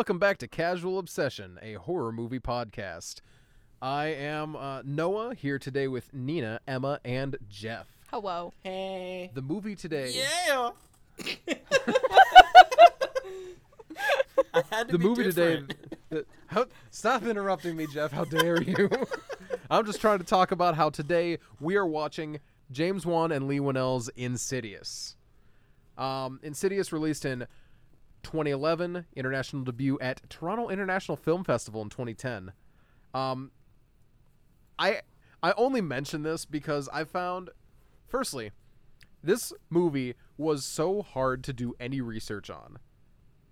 Welcome back to Casual Obsession, a horror movie podcast. I am uh, Noah here today with Nina, Emma, and Jeff. Hello. Hey. The movie today. Yeah. I had to the be movie different. today. the- how, stop interrupting me, Jeff. How dare you? I'm just trying to talk about how today we are watching James Wan and Leigh Whannell's Insidious. Um, Insidious released in 2011, international debut at Toronto International Film Festival in 2010. Um, I I only mention this because I found, firstly, this movie was so hard to do any research on.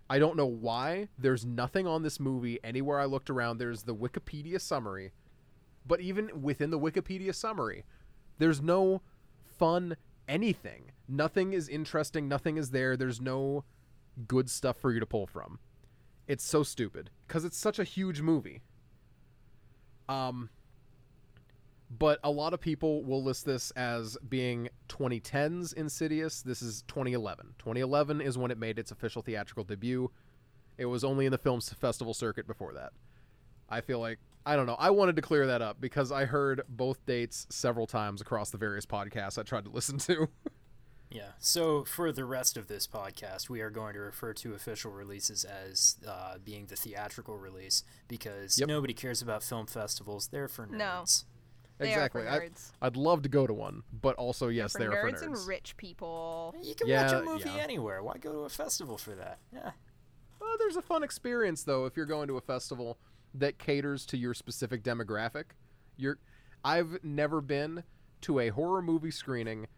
I don't know why. There's nothing on this movie anywhere I looked around. There's the Wikipedia summary. But even within the Wikipedia summary, there's no fun anything. Nothing is interesting. Nothing is there. There's no good stuff for you to pull from. It's so stupid because it's such a huge movie. Um, but a lot of people will list this as being 2010's Insidious. This is 2011. 2011 is when it made its official theatrical debut. It was only in the film festival circuit before that. I feel like I don't know. I wanted to clear that up because I heard both dates several times across the various podcasts I tried to listen to. Yeah. So for the rest of this podcast, we are going to refer to official releases as uh, being the theatrical release because Yep. nobody cares about film festivals. They're for No. nerds. They exactly. are for I, nerds. I'd love to go to one, but also yes, for they are for nerds nerds. and rich people. You can Yeah, watch a movie yeah. anywhere. Why go to a festival for that? Yeah. Well, there's a fun experience though if you're going to a festival that caters to your specific demographic. You're I've never been to a horror movie screening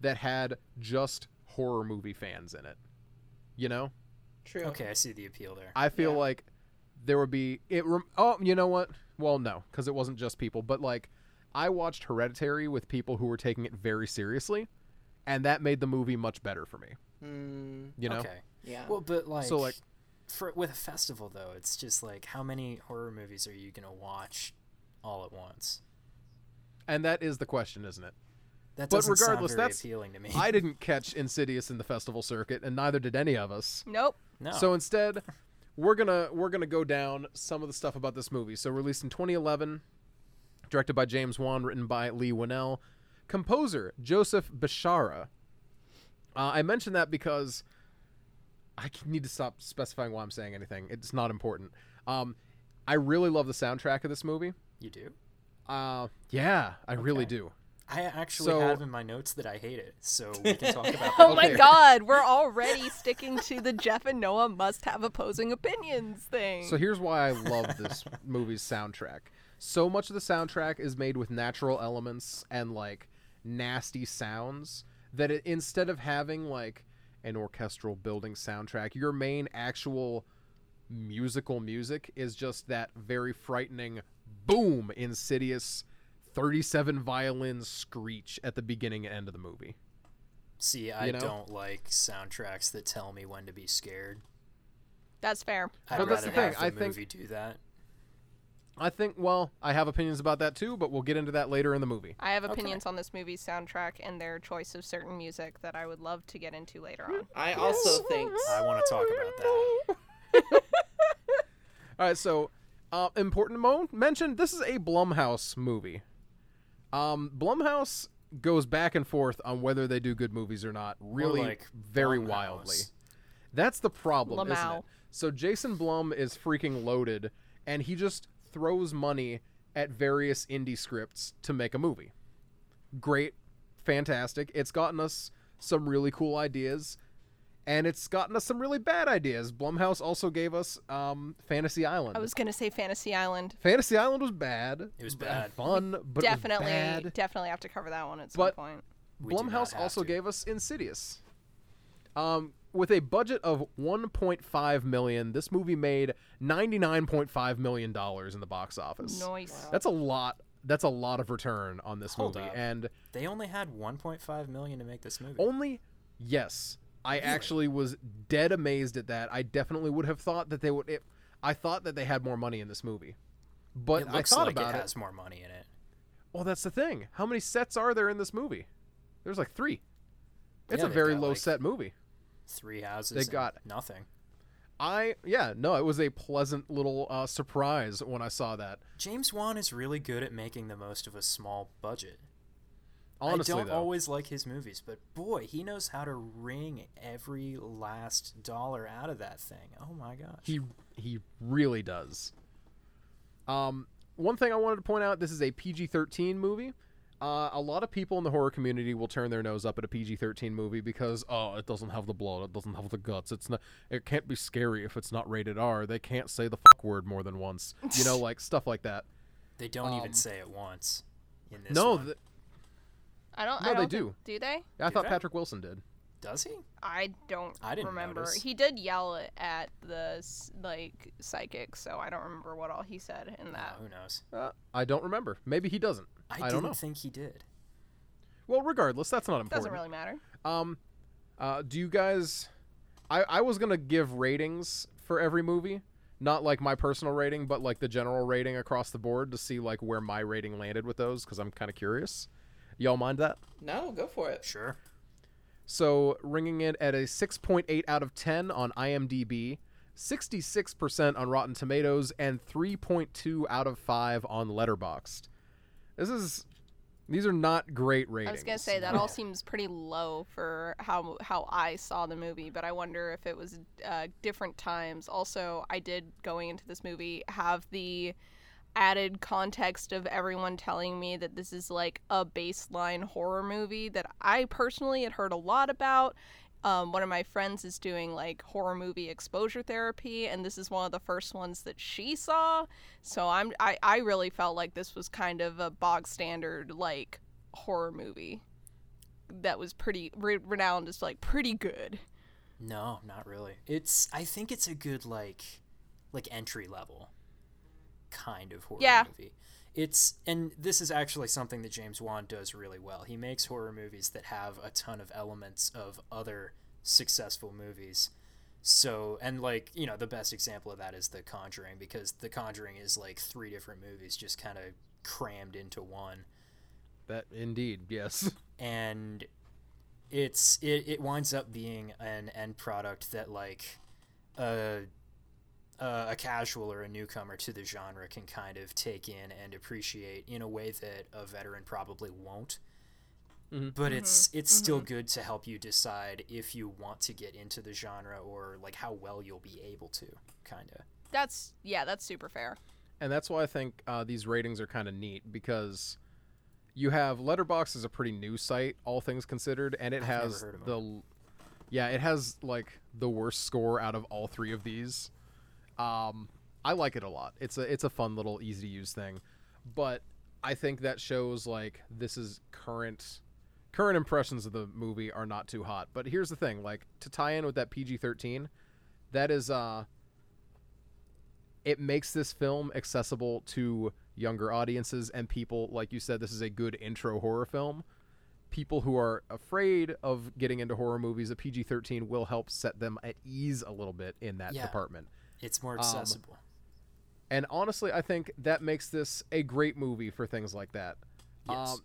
that had just horror movie fans in it. You know? True. Okay, I see the appeal there. I feel Yeah. like there would be it rem- Oh, you know what? Well, no, cuz it wasn't just people, but like I watched Hereditary with people who were taking it very seriously, and that made the movie much better for me, Mm, you know? Okay. yeah. Well, but like, So, like- for with a festival though, it's just like how many horror movies are you gonna watch all at once? And that is the question, isn't it? That But doesn't regardless, sound very that's- appealing to me. I didn't catch Insidious in the festival circuit, and neither did any of us. Nope. no. So instead, we're gonna we're gonna go down some of the stuff about this movie. So released in 2011, directed by James Wan, written by Leigh Whannell, composer Joseph Bishara. Uh, I mention that because I need to stop specifying why I'm saying anything. It's not important. Um, I really love the soundtrack of this movie. you do. Uh, yeah, I really do. I actually So- have in my notes that I hate it, so we can talk about that. Oh that. my god, we're already sticking to the Jeff and Noah must have opposing opinions thing. So here's why I love this movie's soundtrack. So much of the soundtrack is made with natural elements and like nasty sounds that it, instead of having like an orchestral building soundtrack, your main actual musical music is just that very frightening boom insidious 37 violins screech at the beginning and end of the movie. See, I You know? don't like soundtracks that tell me when to be scared. That's fair. I'd But that's rather the thing, have the I think- movie do that. I think well, I have opinions about that too, but we'll get into that later in the movie. I have Okay. opinions on this movie's soundtrack and their choice of certain music that I would love to get into later on. I also think I want to talk about that. All right, so uh, important mo- mention: this is a Blumhouse movie. Um, Blumhouse goes back and forth on whether they do good movies or not, really, like very Blumhouse. wildly. That's the problem, isn't it? So Jason Blum is freaking loaded, and he just throws money at various indie scripts to make a movie. Great, fantastic. It's gotten us some really cool ideas, and it's gotten us some really bad ideas. Blumhouse also gave us um, Fantasy Island. I was gonna say Fantasy Island. Fantasy Island was bad. It was bad. Fun, but definitely, it was bad. definitely have to cover that one at some But- point. We do not Blumhouse also to. gave us Insidious. Um, with a budget of 1.5 million, this movie made 99.5 million dollars in the box office. Noise. That's a lot. That's a lot of return on this Hold movie, up. and They only had 1.5 million to make this movie. only yes, I actually was dead amazed at that. I definitely would have thought that they would. It, I thought that they had more money in this movie, but it I thought like about it it. has more money in it. Well, that's the thing. How many sets are there in this movie? There's like three. It's Yeah, a very low like- set movie. Three houses. They and got- nothing. I yeah no, it was a pleasant little uh, surprise when I saw that. James Wan is really good at making the most of a small budget. Honestly, I don't though, always like his movies, but boy, he knows how to wring every last dollar out of that thing. Oh my gosh. he he really does. Um, one thing I wanted to point out: this is a PG-13 movie. Uh, a lot of people in the horror community will turn their nose up at a PG-13 movie because oh, it doesn't have the blood, it doesn't have the guts, it's not, it can't be scary if it's not rated R. They can't say the fuck word more than once, you know, like stuff like that. they don't um, even say it once in this no, th- I don't. No, I they don't do. think- do they? I Do thought they? Patrick Wilson did. Does he? I don't I didn't remember. notice. He did yell at the like psychic, so I don't remember what all he said in that. Oh, who knows? Uh, I don't remember. Maybe he doesn't. I, I, didn't don't know. think he did. Well, regardless, that's not important. Doesn't really matter. Um, uh, do you guys? I I was gonna give ratings for every movie, not like my personal rating, but like the general rating across the board to see like where my rating landed with those because I'm kind of curious. Y'all mind that? No, go for it. Sure. So ringing it at a 6.8 out of 10 on IMDb, 66% on Rotten Tomatoes, and 3.2 out of 5 on Letterboxd. This is these are not great ratings. I was gonna say that all seems pretty low for how how I saw the movie, but I wonder if it was uh, different times. Also, I did going into this movie have the added context of everyone telling me that this is like a baseline horror movie that I personally had heard a lot about. Um, one of my friends is doing like horror movie exposure therapy, and this is one of the first ones that she saw. So I'm I, I really felt like this was kind of a bog standard like horror movie that was pretty re- renowned as like pretty good. No, not really. It's. I think it's a good like, like entry level, kind of horror Yeah. movie. It's and this is actually something that James Wan does really well. He makes horror movies that have a ton of elements of other successful movies. So and like you know the best example of that is The Conjuring because The Conjuring is like three different movies just kind of crammed into one that indeed, yes. and it's it, it winds up being an end product that like a a a casual or a newcomer to the genre can kind of take in and appreciate in a way that a veteran probably won't. Mhm. But it's it's still good to help you decide if you want to get into the genre or like how well you'll be able to, kind of. That's yeah, that's super fair. and that's why I think uh, these ratings are kind of neat because you have Letterbox is a pretty new site, all things considered, and it I've has heard of the yeah, it has like the worst score out of all three of these. Um, I like it a lot. It's a it's a fun little easy to use thing, but I think that shows like this is current current impressions of the movie are not too hot. But here's the thing, like to tie in with that PG-13, that is uh it makes this film accessible to younger audiences and people like you said this is a good intro horror film people who are afraid of getting into horror movies a pg-13 will help set them at ease a little bit in that Yeah. department It's more Um, accessible. and honestly i think that makes this a great movie for things like that yes. um,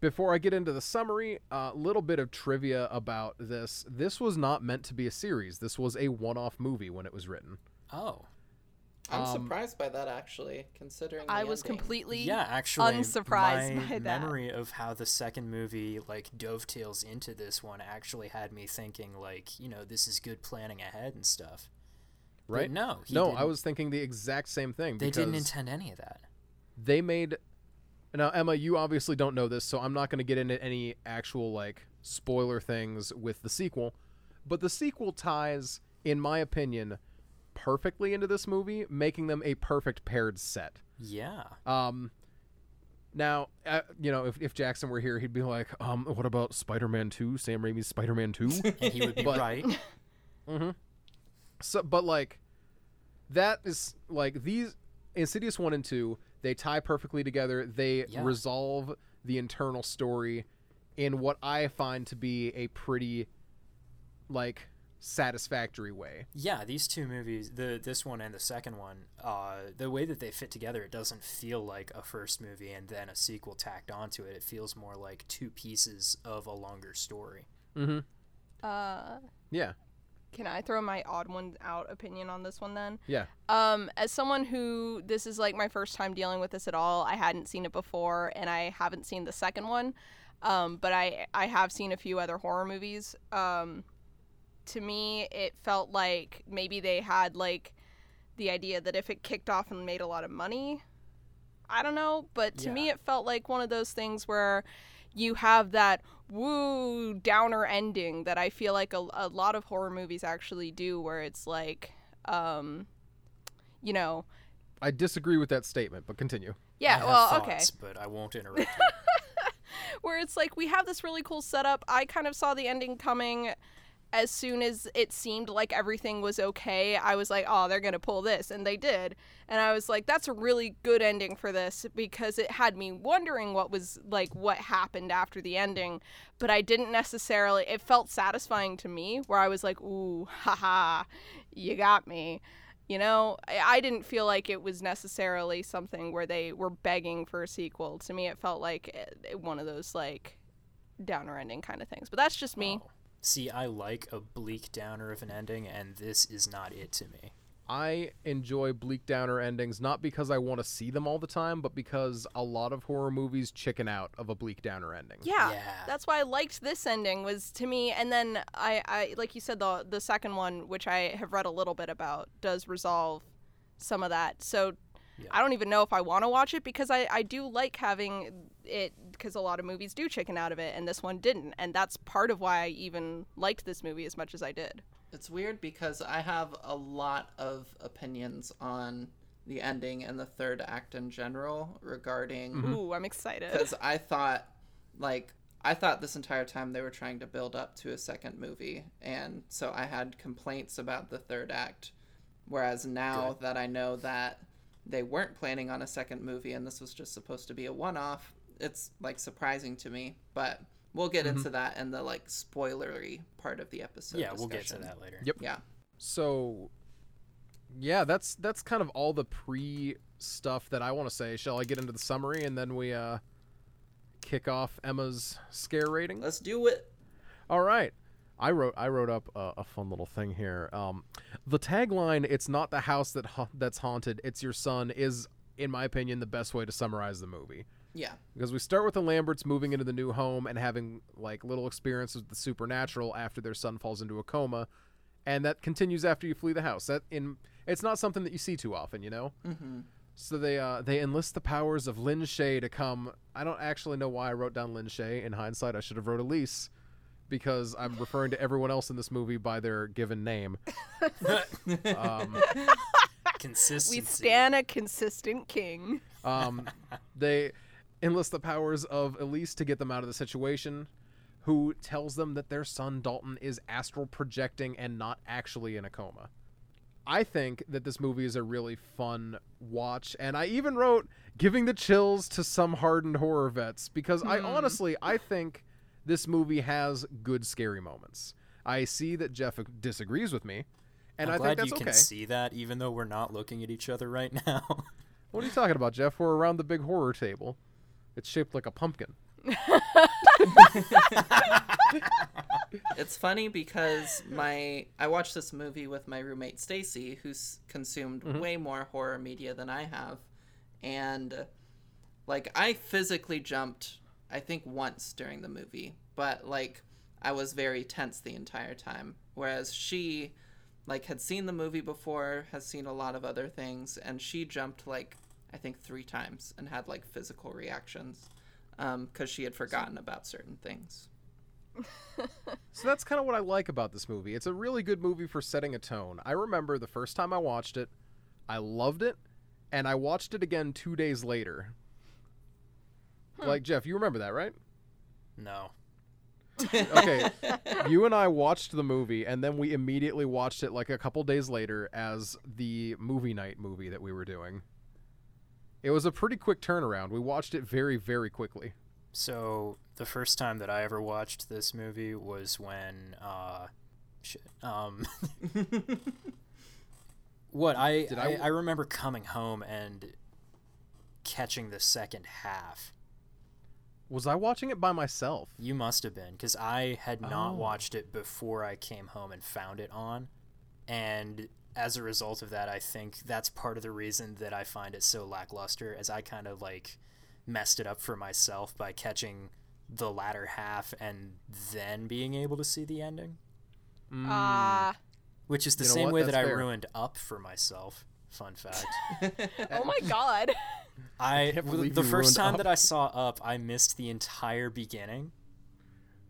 before i get into the summary a little bit of trivia about this this was not meant to be a series this was a one-off movie when it was written oh. I'm Um, surprised by that actually, considering. the I was ending. completely yeah actually unsurprised my by that. memory of how the second movie like dovetails into this one actually had me thinking like you know this is good planning ahead and stuff But right no he no i didn't- was thinking the exact same thing they didn't intend any of that. they made now emma you obviously don't know this so i'm not going to get into any actual like spoiler things with the sequel but the sequel ties in my opinion perfectly into this movie making them a perfect paired set. Yeah. Um now uh, you know if, if jackson were here he'd be like um what about spider-man 2 sam raimi's spider-man 2 and he would be But- right. Mm-hmm. So, but like, that is like these Insidious one and two. They tie perfectly together. They Yeah. resolve the internal story in what I find to be a pretty like satisfactory way. yeah these two movies the this one and the second one uh the way that they fit together it doesn't feel like a first movie and then a sequel tacked onto it it feels more like two pieces of a longer story Mm-hmm. uh Yeah. Can I throw my odd one out opinion on this one then? Yeah. Um, as someone who this is like my first time dealing with this at all, I hadn't seen it before, and I haven't seen the second one. Um, but I I have seen a few other horror movies. Um, to me, it felt like maybe they had like the idea that if it kicked off and made a lot of money, I don't know. But to me, it felt like one of those things where you have that woo downer ending that I feel like a, a lot of horror movies actually do, where it's like, um, you know, I disagree with that statement, but continue. I yeah, have well, okay. but I won't interrupt. you. where it's like we have this really cool setup. I kind of saw the ending coming as soon as it seemed like everything was okay. I was like, "Oh, they're going to pull this." And they did. And I was like, "That's a really good ending for this because it had me wondering what was like what happened after the ending, but I didn't necessarily it felt satisfying to me where I was like, "Ooh, haha, you got me." You know, I, I didn't feel like it was necessarily something where they were begging for a sequel. To me, it felt like it, it- one of those like downer ending kind of things. But that's just me. Oh. See, I like a bleak downer of an ending, and this is not it to me. I enjoy bleak downer endings not because I want to see them all the time, but because a lot of horror movies chicken out of a bleak downer ending. Yeah, Yeah. that's why I liked this ending was to me. And then I, I like you said the the second one, which I have read a little bit about, does resolve some of that. So Yeah. I don't even know if I want to watch it because I I do like having it because a lot of movies do chicken out of it, and this one didn't, and that's part of why I even liked this movie as much as I did. It's weird because I have a lot of opinions on the ending and the third act in general regarding Mm-hmm. Ooh, I'm excited. because I thought like I thought this entire time they were trying to build up to a second movie and so I had complaints about the third act whereas now that I know that they weren't planning on a second movie and this was just supposed to be a one-off it's like surprising to me but we'll get Mm-hmm. into that in the like spoilery part of the episode yeah, we'll get to that later. Yep. yeah So, yeah, that's that's kind of all the pre stuff that I want to say. Shall I get into the summary and then we uh kick off Emma's scare rating? let's do it All right. I wrote I wrote up a, a fun little thing here. Um, the tagline "It's not the house that ha- that's haunted, it's your son" is, in my opinion, the best way to summarize the movie. Yeah Because we start with the Lamberts moving into the new home and having like little experiences with the supernatural after their son falls into a coma, and that continues after you flee the house. That in it's not something that you see too often, you know. mm-hmm. So they uh, they enlist the powers of Lin Shay to come. I don't actually know why I wrote down Lin Shay. In hindsight, I should have wrote Elise, because I'm referring to everyone else in this movie by their given name. Um, Consistency. we stand a consistent king. um, they enlist the powers of Elise to get them out of the situation. Who tells them that their son Dalton is astral projecting and not actually in a coma? I think that this movie is a really fun watch, and I even wrote giving the chills to some hardened horror vets because I Hmm. honestly I think this movie has good scary moments. I see that Jeff disagrees with me, and I'm I glad think that's you okay. can see that, even though we're not looking at each other right now. What are you talking about, Jeff? We're around the big horror table. It's shaped like a pumpkin. It's funny because my I watched this movie with my roommate Stacy, who's consumed mm-hmm. way more horror media than I have, and like I physically jumped, I think once during the movie, but like I was very tense the entire time. Whereas she, like, had seen the movie before, has seen a lot of other things, and she jumped like I think three times and had like physical reactions, um, because she had forgotten about certain things. So that's kind of what I like about this movie. It's a really good movie for setting a tone. I remember the first time I watched it, I loved it, and I watched it again two days later. Like Jeff, you remember that, right? no. Okay, you and I watched the movie, and then we immediately watched it like a couple days later as the movie night movie that we were doing. It was a pretty quick turnaround. We watched it very, very quickly. So the first time that I ever watched this movie was when uh shit. Um what I Did I, I- I remember coming home and catching the second half. Was I watching it by myself? You must have been, because I had not Oh. watched it before I came home and found it on. And as a result of that, I think that's part of the reason that I find it so lackluster, as I kind of like messed it up for myself by catching the latter half and then being able to see the ending. Ah, Which is the You know same what? way that That's I fair. ruined Up for myself. Fun fact. oh my god. I can't the first time Up. that I saw Up, I missed the entire beginning.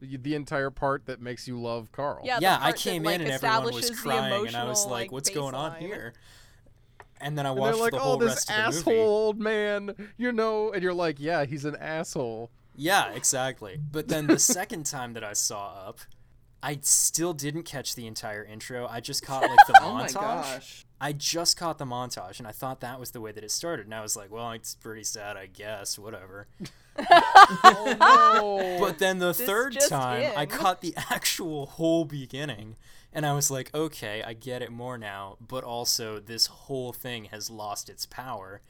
The, the entire part that makes you love Carl. Yeah, yeah, I part that, came like, in and everyone was crying, and I was like, like, "What's going on here?" And then I And watched they're like, the "Oh, whole this rest of the asshole movie. old man," you know, and you're like, "Yeah, he's an asshole." Yeah, exactly. But then the second time that I saw Up, I still didn't catch the entire intro. I just caught like the Oh my montage. gosh. I just caught the montage, and I thought that was the way that it started. And I was like, "Well, it's pretty sad, I guess. Whatever." Oh But then the This third time, I caught the actual whole beginning, and I was like, okay, I get it more now, but also this whole thing has lost its power,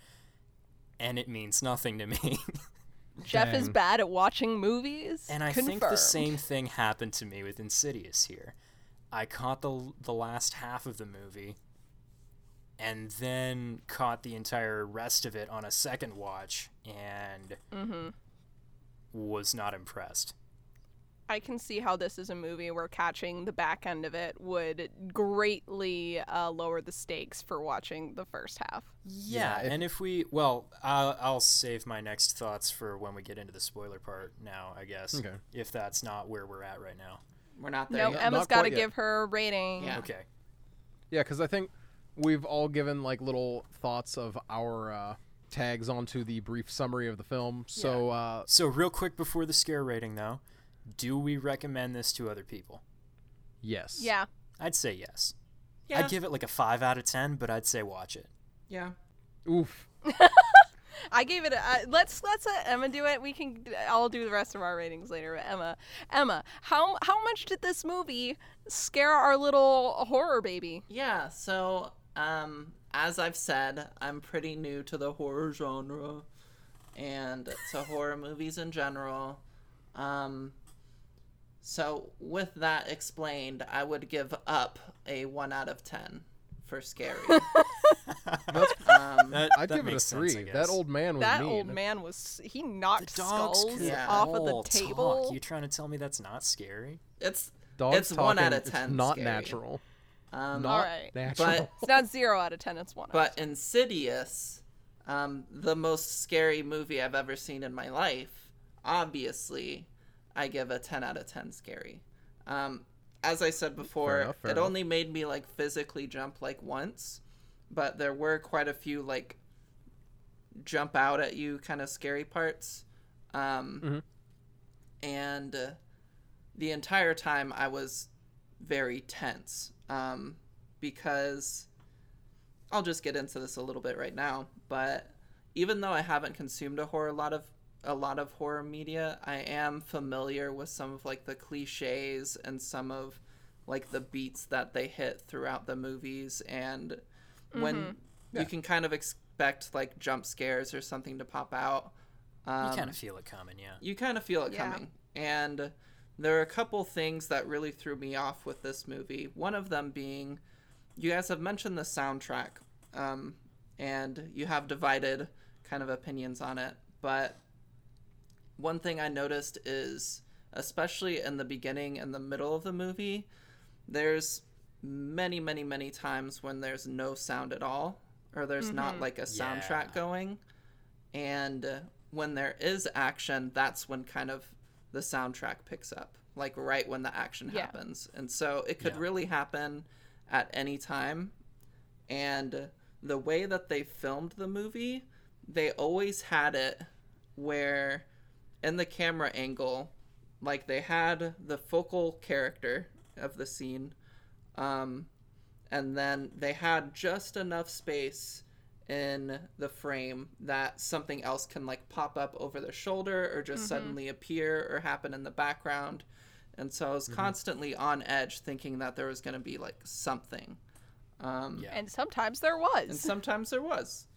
and it means nothing to me. Jeff is bad at watching movies. and I think the same thing happened to me with Insidious here. I caught the the last half of the movie, and then caught the entire rest of it on a second watch, and Mm-hmm. was not impressed. I can see how this is a movie where catching the back end of it would greatly uh, lower the stakes for watching the first half. Yeah, Yeah, if- and if we, well, I'll, I'll save my next thoughts for when we get into the spoiler part now, I guess. Okay. If that's not where we're at right now. We're not there No, yet. Em- Emma's not got to give her a rating. Yeah. Okay. Yeah, because I think we've all given like little thoughts of our uh, tags onto the brief summary of the film. So uh, So, real quick before the scare rating, though, do we recommend this to other people? yes. Yeah. I'd say yes. Yeah. I'd give it like a 5 out of 10, but I'd say watch it. yeah. Oof. I gave it. A, uh, let's let's let Emma do it. We can. I'll do the rest of our ratings later. But Emma, Emma, how how much did this movie scare our little horror baby? Yeah, so um as I've said, I'm pretty new to the horror genre and to horror movies in general. Um so with that explained, I would give up a 1 out of 10 for scary. That's, Um That, I'd that give it a three. sense, that old man was That mean. old man was. He knocked dogs skulls Yeah. off of all the talk. table. You trying to tell me that's not scary? it's Dogs it's one out of it's 10 not scary. natural. Um Not Alright. natural. but It's not zero out of ten. It's one. out But Insidious, um, the most scary movie I've ever seen in my life, obviously, I give a 10 out of 10 scary. Um, as I said before, enough, fair it enough. only made me like physically jump like once, but there were quite a few like jump out at you kind of scary parts. Um, Mhm. And uh, the entire time I was very tense um, because I'll just get into this a little bit right now, but even though I haven't consumed a horror a lot of a lot of horror media, I am familiar with some of like the cliches and some of like the beats that they hit throughout the movies and when Yeah. you can kind of expect like jump scares or something to pop out. Um, you kind of feel it coming, yeah. you kind of feel it Yeah. coming. And there are a couple things that really threw me off with this movie. One of them being, you guys have mentioned the soundtrack, um, and you have divided kind of opinions on it. But one thing I noticed is, especially in the beginning and the middle of the movie, there's many, many, many times when there's no sound at all, or there's not like a soundtrack Yeah. going. And when there is action, that's when kind of the soundtrack picks up, like right when the action Yeah. happens. And so it could Yeah. really happen at any time. And the way that they filmed the movie, they always had it where in the camera angle, like they had the focal character of the scene, um, and then they had just enough space in the frame that something else can like pop up over their shoulder or just suddenly appear or happen in the background. And so I was constantly on edge thinking that there was going to be like something. Um, Yeah. And sometimes there was. and sometimes there was.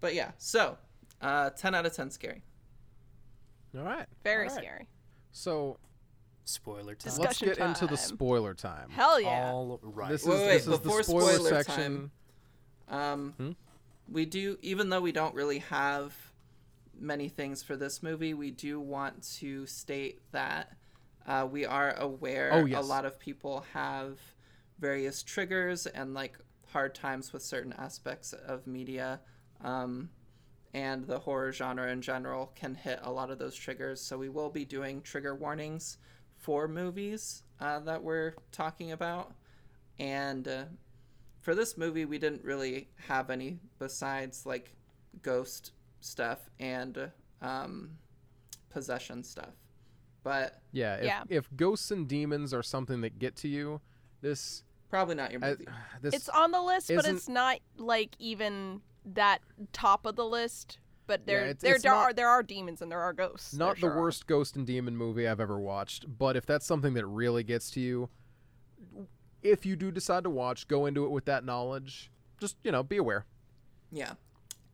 But yeah, so uh, 10 out of 10 scary. All right. Very All right. scary. So Spoiler time. Discussion let's Discussion get into the spoiler time. Hell yeah. All right. This is Wait, wait, this is the spoiler, spoiler section. time. Um, Hmm? We do, even though we don't really have many things for this movie, we do want to state that uh, we are aware Oh, a lot of people have various triggers and like hard times with certain aspects of media. Um, and the horror genre in general can hit a lot of those triggers. So we will be doing trigger warnings for movies uh, that we're talking about. And uh, for this movie, we didn't really have any besides like ghost stuff and um, possession stuff. But Yeah, if, Yeah. if ghosts and demons are something that get to you, this probably not your uh, movie. this It's on the list, but it's not like even that top of the list. But there, it's- there, it's there not- are there are demons and there are ghosts. not the sure are. worst ghost and demon movie I've ever watched, but if that's something that really gets to you, if you do decide to watch, go into it with that knowledge. Just, you know, be aware. Yeah.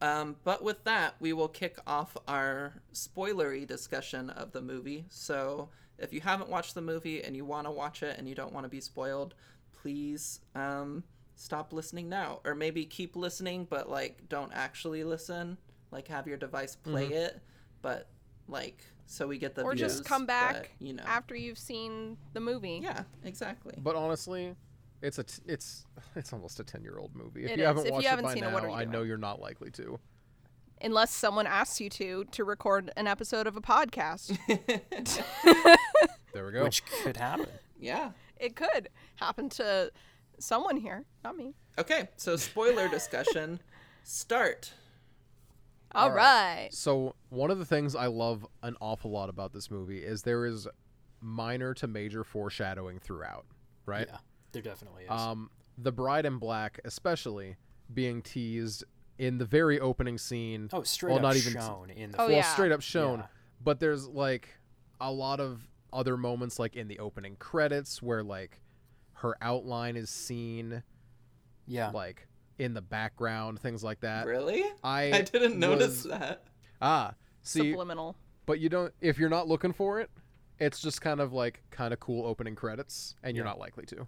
Um, but with that, we will kick off our spoilery discussion of the movie. So if you haven't watched the movie and you want to watch it and you don't want to be spoiled, please um, stop listening now. Or maybe keep listening, but like don't actually listen. Like have your device play it, but like so we get the or views, just come back but, you know. after you've seen the movie. yeah, exactly. But honestly, it's a t- it's it's almost a 10-year-old movie. If It you is. haven't If you watched haven't it by seen it, now, what are you I know you're not likely to. Unless someone asks you to to record an episode of a podcast. There we go. Which could happen. yeah. it could happen to someone here, not me. Okay, so spoiler discussion start. All All right. So one of the things I love an awful lot about this movie is there is minor to major foreshadowing throughout, right? Yeah, there definitely is. Um, the bride in black, especially being teased in the very opening scene. oh, straight well, up not even shown in the Oh, well, yeah. straight up shown. Yeah. But there's like a lot of other moments, like in the opening credits, where like her outline is seen, yeah. like in the background, things like that. Really? I I didn't notice was- that. Ah, see, Subliminal. but you don't. If you're not looking for it, it's just kind of like kind of cool opening credits, and you're Yeah. not likely to.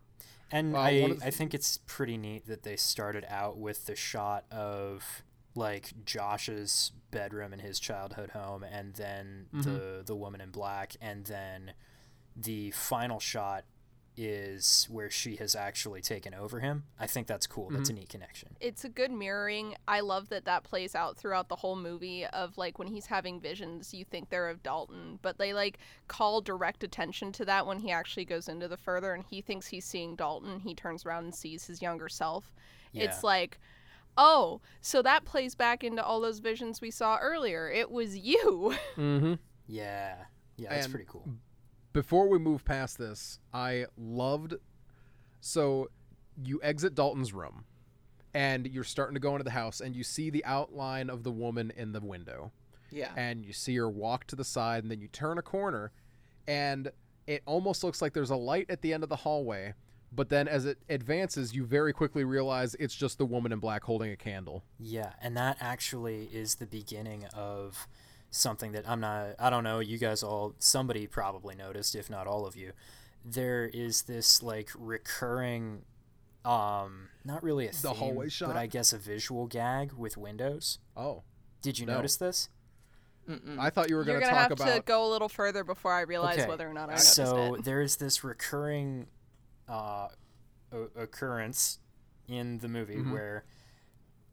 And Uh, I, one the- I think it's pretty neat that they started out with the shot of like Josh's bedroom in his childhood home, and then Mm-hmm. the the woman in black, and then the final shot is where she has actually taken over him. I think that's cool. Mm-hmm. That's a neat connection. It's a good mirroring. I love that that plays out throughout the whole movie of like when he's having visions, you think they're of Dalton, but they like call direct attention to that when he actually goes into the further and he thinks he's seeing Dalton. He turns around and sees his younger self. It's like, oh, so that plays back into all those visions we saw earlier. It was you. Mm-hmm. Yeah, yeah, that's And- pretty cool. Before we move past this, I loved. So, you exit Dalton's room, and you're starting to go into the house, and you see the outline of the woman in the window. Yeah. and you see her walk to the side and then you turn a corner and it almost looks like there's a light at the end of the hallway but then as it advances you very quickly realize it's just the woman in black holding a candle Yeah, and that actually is the beginning of something that I'm not I don't know, you guys all somebody probably noticed if not all of you. There is this like recurring um not really a The theme, hallway shot? but I guess a visual gag with windows. oh Did you No. notice this? Mm-mm. i thought you were You're going to gonna talk have to go a little further before I realize Okay, whether or not I noticed it. so it. there is this recurring uh, o- occurrence in the movie Mhm. where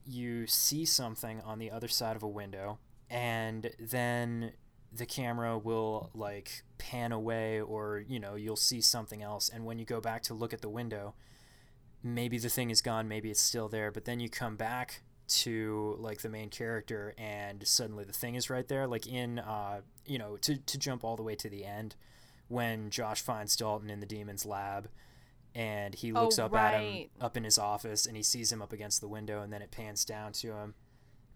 you see something on the other side of a window and then the camera will like pan away or you know you'll see something else. And when you go back to look at the window maybe the thing is gone maybe it's still there but then you come back to like the main character and suddenly the thing is right there. Like in uh you know to, to jump all the way to the end when josh finds dalton in the demon's lab and he Oh, looks up at him up in his office and he sees him up against the window and then it pans down to him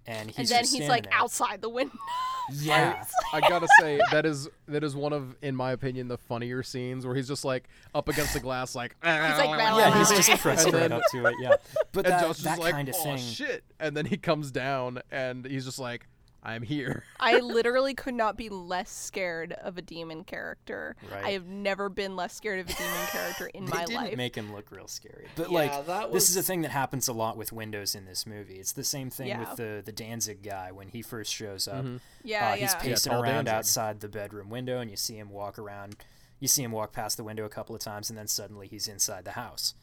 and he's and then just he's like there. outside the window. yeah i gotta say that is that is one of in my opinion the funnier scenes where he's just like up against the glass like he's like, ah, yeah he's just pressed right up to it yeah but and that, Josh is that like kind of oh thing shit and then he comes down and he's just like I'm here. I literally could not be less scared of a demon character. Right. I have never been less scared of a demon character in They my didn't life. make him look real scary. But Yeah, like that this is a thing that happens a lot with Windows in this movie. It's the same thing Yeah. with the the Danzig guy when he first shows up. yeah, uh, he's yeah. pacing tall around Danzig. outside the bedroom window, and you see him walk around. You see him walk past the window a couple of times, and then suddenly he's inside the house,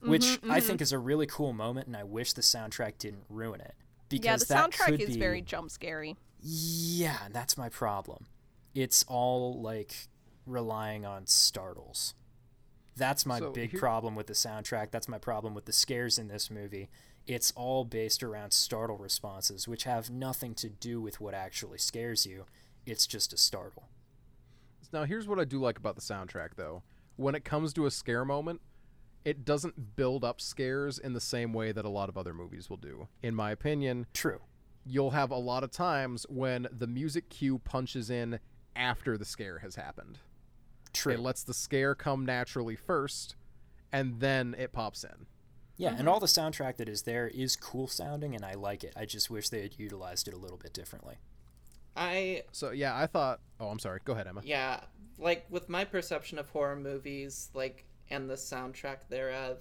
which Mm-hmm, I think is a really cool moment, and I wish the soundtrack didn't ruin it. Because yeah, the that soundtrack could is be, very jump scary. Yeah, and that's my problem. It's all like relying on startles. That's my So big here- problem with the soundtrack. That's my problem with the scares in this movie. It's all based around startle responses, which have nothing to do with what actually scares you. It's just a startle. Now, here's what I do like about the soundtrack, though. When it comes to a scare moment, it doesn't build up scares in the same way that a lot of other movies will do. In my opinion, True. you'll have a lot of times when the music cue punches in after the scare has happened. True. It lets the scare come naturally first, and then it pops in. yeah, and mm-hmm. all the soundtrack that is there is cool sounding, and I like it. I just wish they had utilized it a little bit differently. I So yeah, I thought. Oh, I'm sorry. Go ahead, Emma. yeah, like with my perception of horror movies, like and the soundtrack thereof,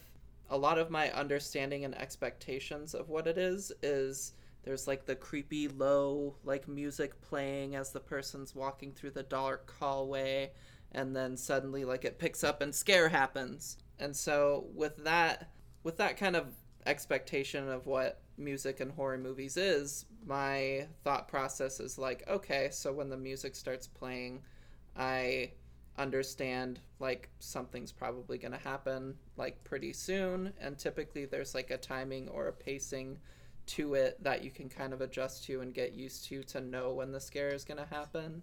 a lot of my understanding and expectations of what it is is there's like the creepy low like music playing as the person's walking through the dark hallway and then suddenly like it picks up and scare happens. And so with that with that kind of expectation of what music and horror movies is, my thought process is like, okay, so when the music starts playing, I understand like something's probably going to happen like pretty soon and typically there's like a timing or a pacing to it that you can kind of adjust to and get used to to know when the scare is going to happen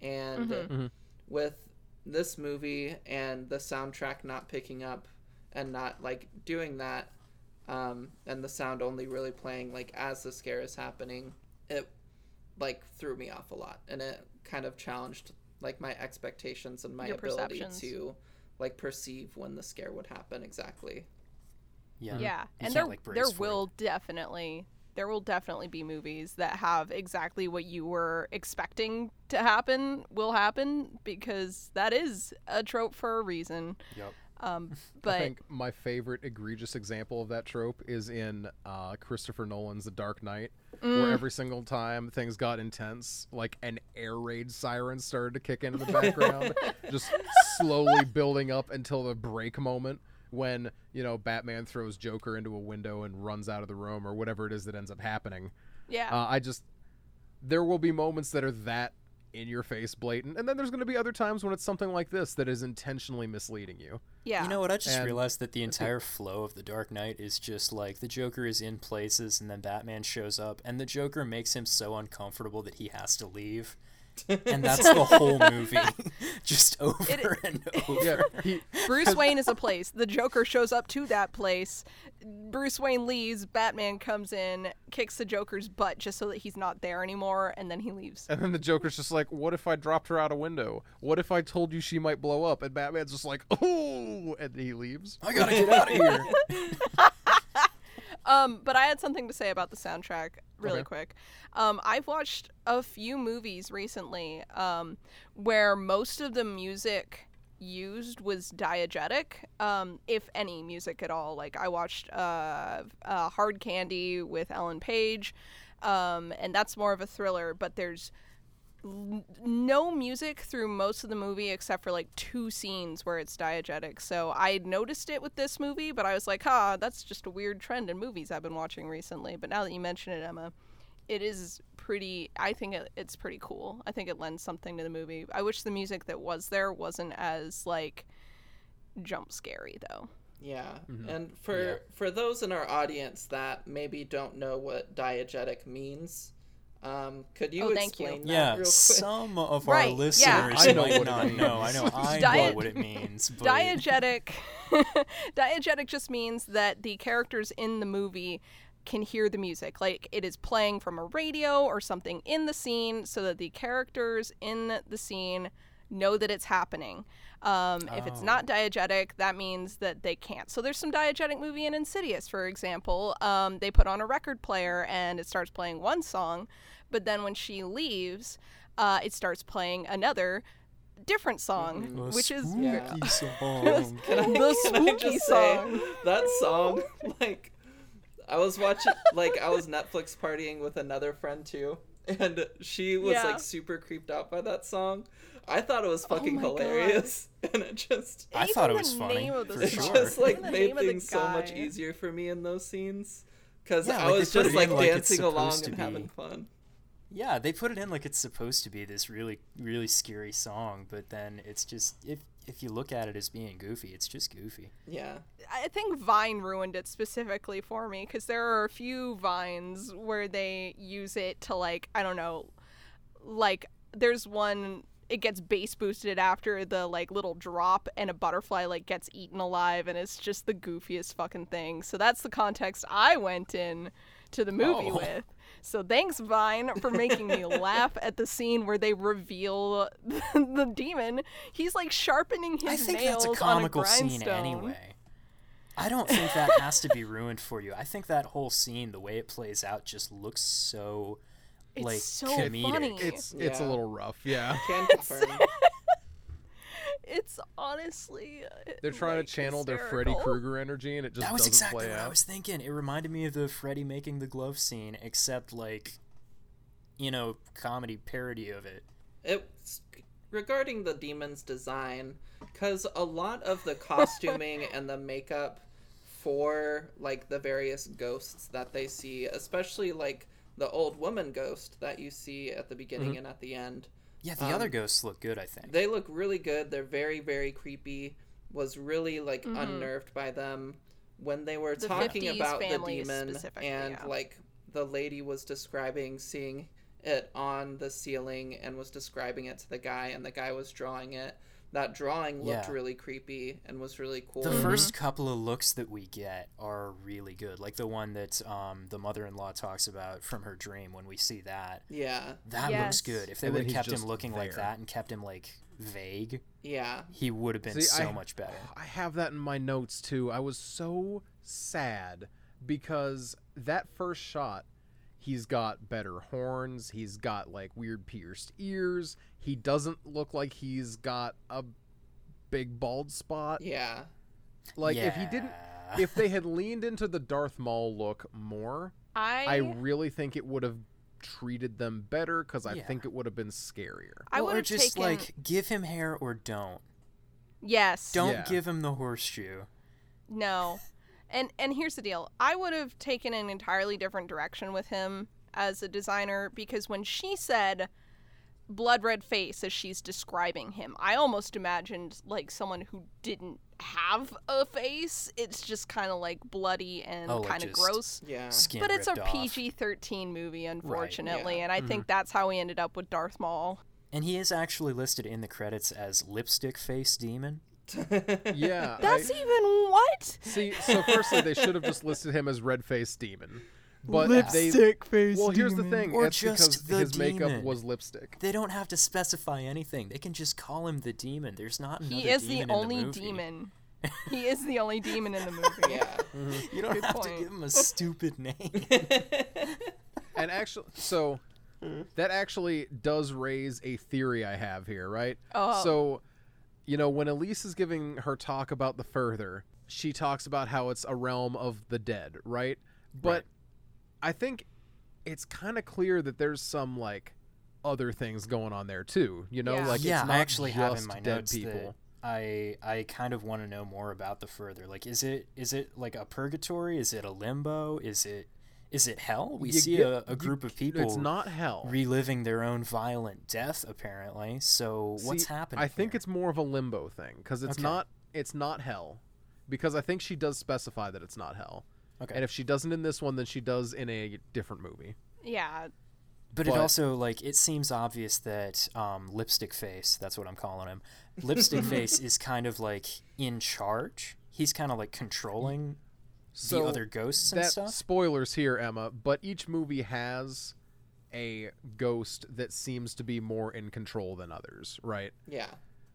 and Mhm. with this movie and the soundtrack not picking up and not like doing that um, and the sound only really playing like as the scare is happening it like threw me off a lot and it kind of challenged like my expectations and my Your ability to like perceive when the scare would happen exactly Yeah. Yeah, You and there like, there for it. will definitely there will definitely be movies that have exactly what you were expecting to happen will happen because that is a trope for a reason. Yep. Um, but I think my favorite egregious example of that trope is in uh, Christopher Nolan's The Dark Knight, Mm. where every single time things got intense, like an air raid siren started to kick in the background, just slowly building up until the break moment when you know Batman throws Joker into a window and runs out of the room or whatever it is that ends up happening. yeah, Uh, I just there will be moments that are that in your face blatant, and then there's going to be other times when it's something like this that is intentionally misleading you. yeah. You know what? I just And- realized that the entire flow of The Dark Knight is just like the Joker is in places and then Batman shows up and the Joker makes him so uncomfortable that he has to leave. And that's the whole movie. just over It- and over. Yeah, he, Bruce Wayne is a place. The Joker shows up to that place. Bruce Wayne leaves. Batman comes in, kicks the Joker's butt just so that he's not there anymore, and then he leaves. And then the Joker's just like, "What if I dropped her out a window? What if I told you she might blow up?" And Batman's just like, "Oh!" and he leaves. I gotta get out of here. Um, but I had something to say about the soundtrack really Okay. quick. Um, I've watched a few movies recently um, where most of the music used was diegetic, um, if any music at all. Like I watched uh, uh, Hard Candy with Ellen Page, um, and that's more of a thriller. But there's l- no music through most of the movie except for like two scenes where it's diegetic. So I noticed it with this movie, but I was like, "Ha, that's just a weird trend in movies I've been watching recently." But now that you mention it, Emma, it is pretty. I think it, it's pretty cool. I think it lends something to the movie. I wish the music that was there wasn't as like jump scary though. Yeah, Mm-hmm. and for Yeah. for those in our audience that maybe don't know what diegetic means, um, could you Oh, thank you. explain that Yeah, real quick? some of Right, our yeah. listeners I might not know. I know I Diet- know what it means. But Diegetic diegetic just means that the characters in the movie can hear the music like it is playing from a radio or something in the scene so that the characters in the scene know that it's happening. Um, If it's Oh. not diegetic, that means that they can't. So there's some diegetic movie in Insidious, for example. Um, they put on a record player and it starts playing one song, but then when she leaves, uh, it starts playing another different song, which is Yeah. song. Can I, The can I spooky just say, song. that song, like, I was watching, like, I was Netflix partying with another friend too, and she was Yeah. like super creeped out by that song. I thought it was oh fucking Oh my God. hilarious, and it just, I Even thought it was funny, name of the for it sure. song. just like the made name of the things so much easier for me in those scenes, because Yeah, I like, was just like like dancing along and having fun. Yeah, they put it in like it's supposed to be this really, really scary song, but then it's just if if you look at it as being goofy, it's just goofy. Yeah, I think Vine ruined it specifically for me because there are a few Vines where they use it to like I don't know, like there's one it gets bass boosted after the like little drop and a butterfly like gets eaten alive and it's just the goofiest fucking thing. So that's the context I went in to the movie Oh. with. So thanks Vine for making me laugh at the scene where they reveal the demon. He's like sharpening his I think nails that's a on a comical scene anyway. I don't think that has to be ruined for you. I think that whole scene, the way it plays out, just looks so It's like so comedic. funny. It's it's a little rough. Yeah. can confirm. It's honestly. uh, They're trying like, to channel their Freddy. Krueger energy, and it just that was doesn't exactly play what out. I was thinking. It reminded me of the Freddy making the glove scene, except like, you know, comedy parody of it. it's regarding the demon's design because a lot of the costuming and the makeup for like the various ghosts that they see especially like the old woman ghost that you see at the beginning mm-hmm. and at the end Yeah, the other um, ghosts look good. I think. they look really good they're very very creepy was really like unnerved by them when they were The talking about the demon and yeah. like the lady was describing seeing it on the ceiling and was describing it to the guy and the guy was drawing it that drawing looked Yeah. really creepy and was really cool The first couple of looks that we get are really good, like the one that um, the mother-in-law talks about from her dream. When we see that, yeah that Yes. looks good. If they would have kept him just looking like that and kept him like vague, yeah he would have been See, so I- much better. I have that in my notes too. I was so sad because that first shot, he's got better horns. He's got like weird pierced ears. He doesn't look like he's got a big bald spot. yeah Like if he didn't, if they had leaned into the Darth Maul look more, I I really think it would have treated them better because I Yeah. think it would have been scarier. I Well, would or have just taken like give him hair or don't. yes. Don't Yeah. give him the horseshoe. No. And and here's the deal. I would have taken an entirely different direction with him as a designer because when she said blood red face as she's describing him, I almost imagined like someone who didn't have a face. It's just kind of like bloody and Oh, kind of gross. yeah Skin But it's a. PG-13 movie unfortunately, yeah. and I mm-hmm. think that's how we ended up with Darth Maul. And he is actually listed in the credits as lipstick face demon. Yeah, That's I, even what? see. So firstly, they should have just listed him as red face demon. But they face. Well, here's the thing. Or it's just because the his makeup was lipstick. They don't have to specify anything. They can just call him the demon. There's not another He is the demon in only movie. demon. he is the only demon in the movie. yeah mm-hmm. You don't Good have point. to give him a stupid name. And actually, so that actually does raise a theory I have here, right? Oh. So, you know, when Elise is giving her talk about the further, she talks about how it's a realm of the dead, right? But Right. I think it's kind of clear that there's some like other things going on there too. You know, Yeah. like yeah, it's not I actually have in just my dead notes people. that I I kind of want to know more about the further. Like, is it is it like a purgatory? Is it a limbo? Is it is it hell? We You see get- a, a you- group of people It's not hell. reliving their own violent death, apparently. So what's happening? I think here? it's more of a limbo thing because it's Okay. not it's not hell because I think she does specify that it's not hell. Okay. And if she doesn't in this one, then she does in a different movie. Yeah. But, it also like it seems obvious that um, lipstick face, that's what I'm calling him. Lipstick face is kind of like in charge. He's kind of like controlling So the other ghosts and that stuff. spoilers here, Emma. But each movie has a ghost that seems to be more in control than others, right? Yeah.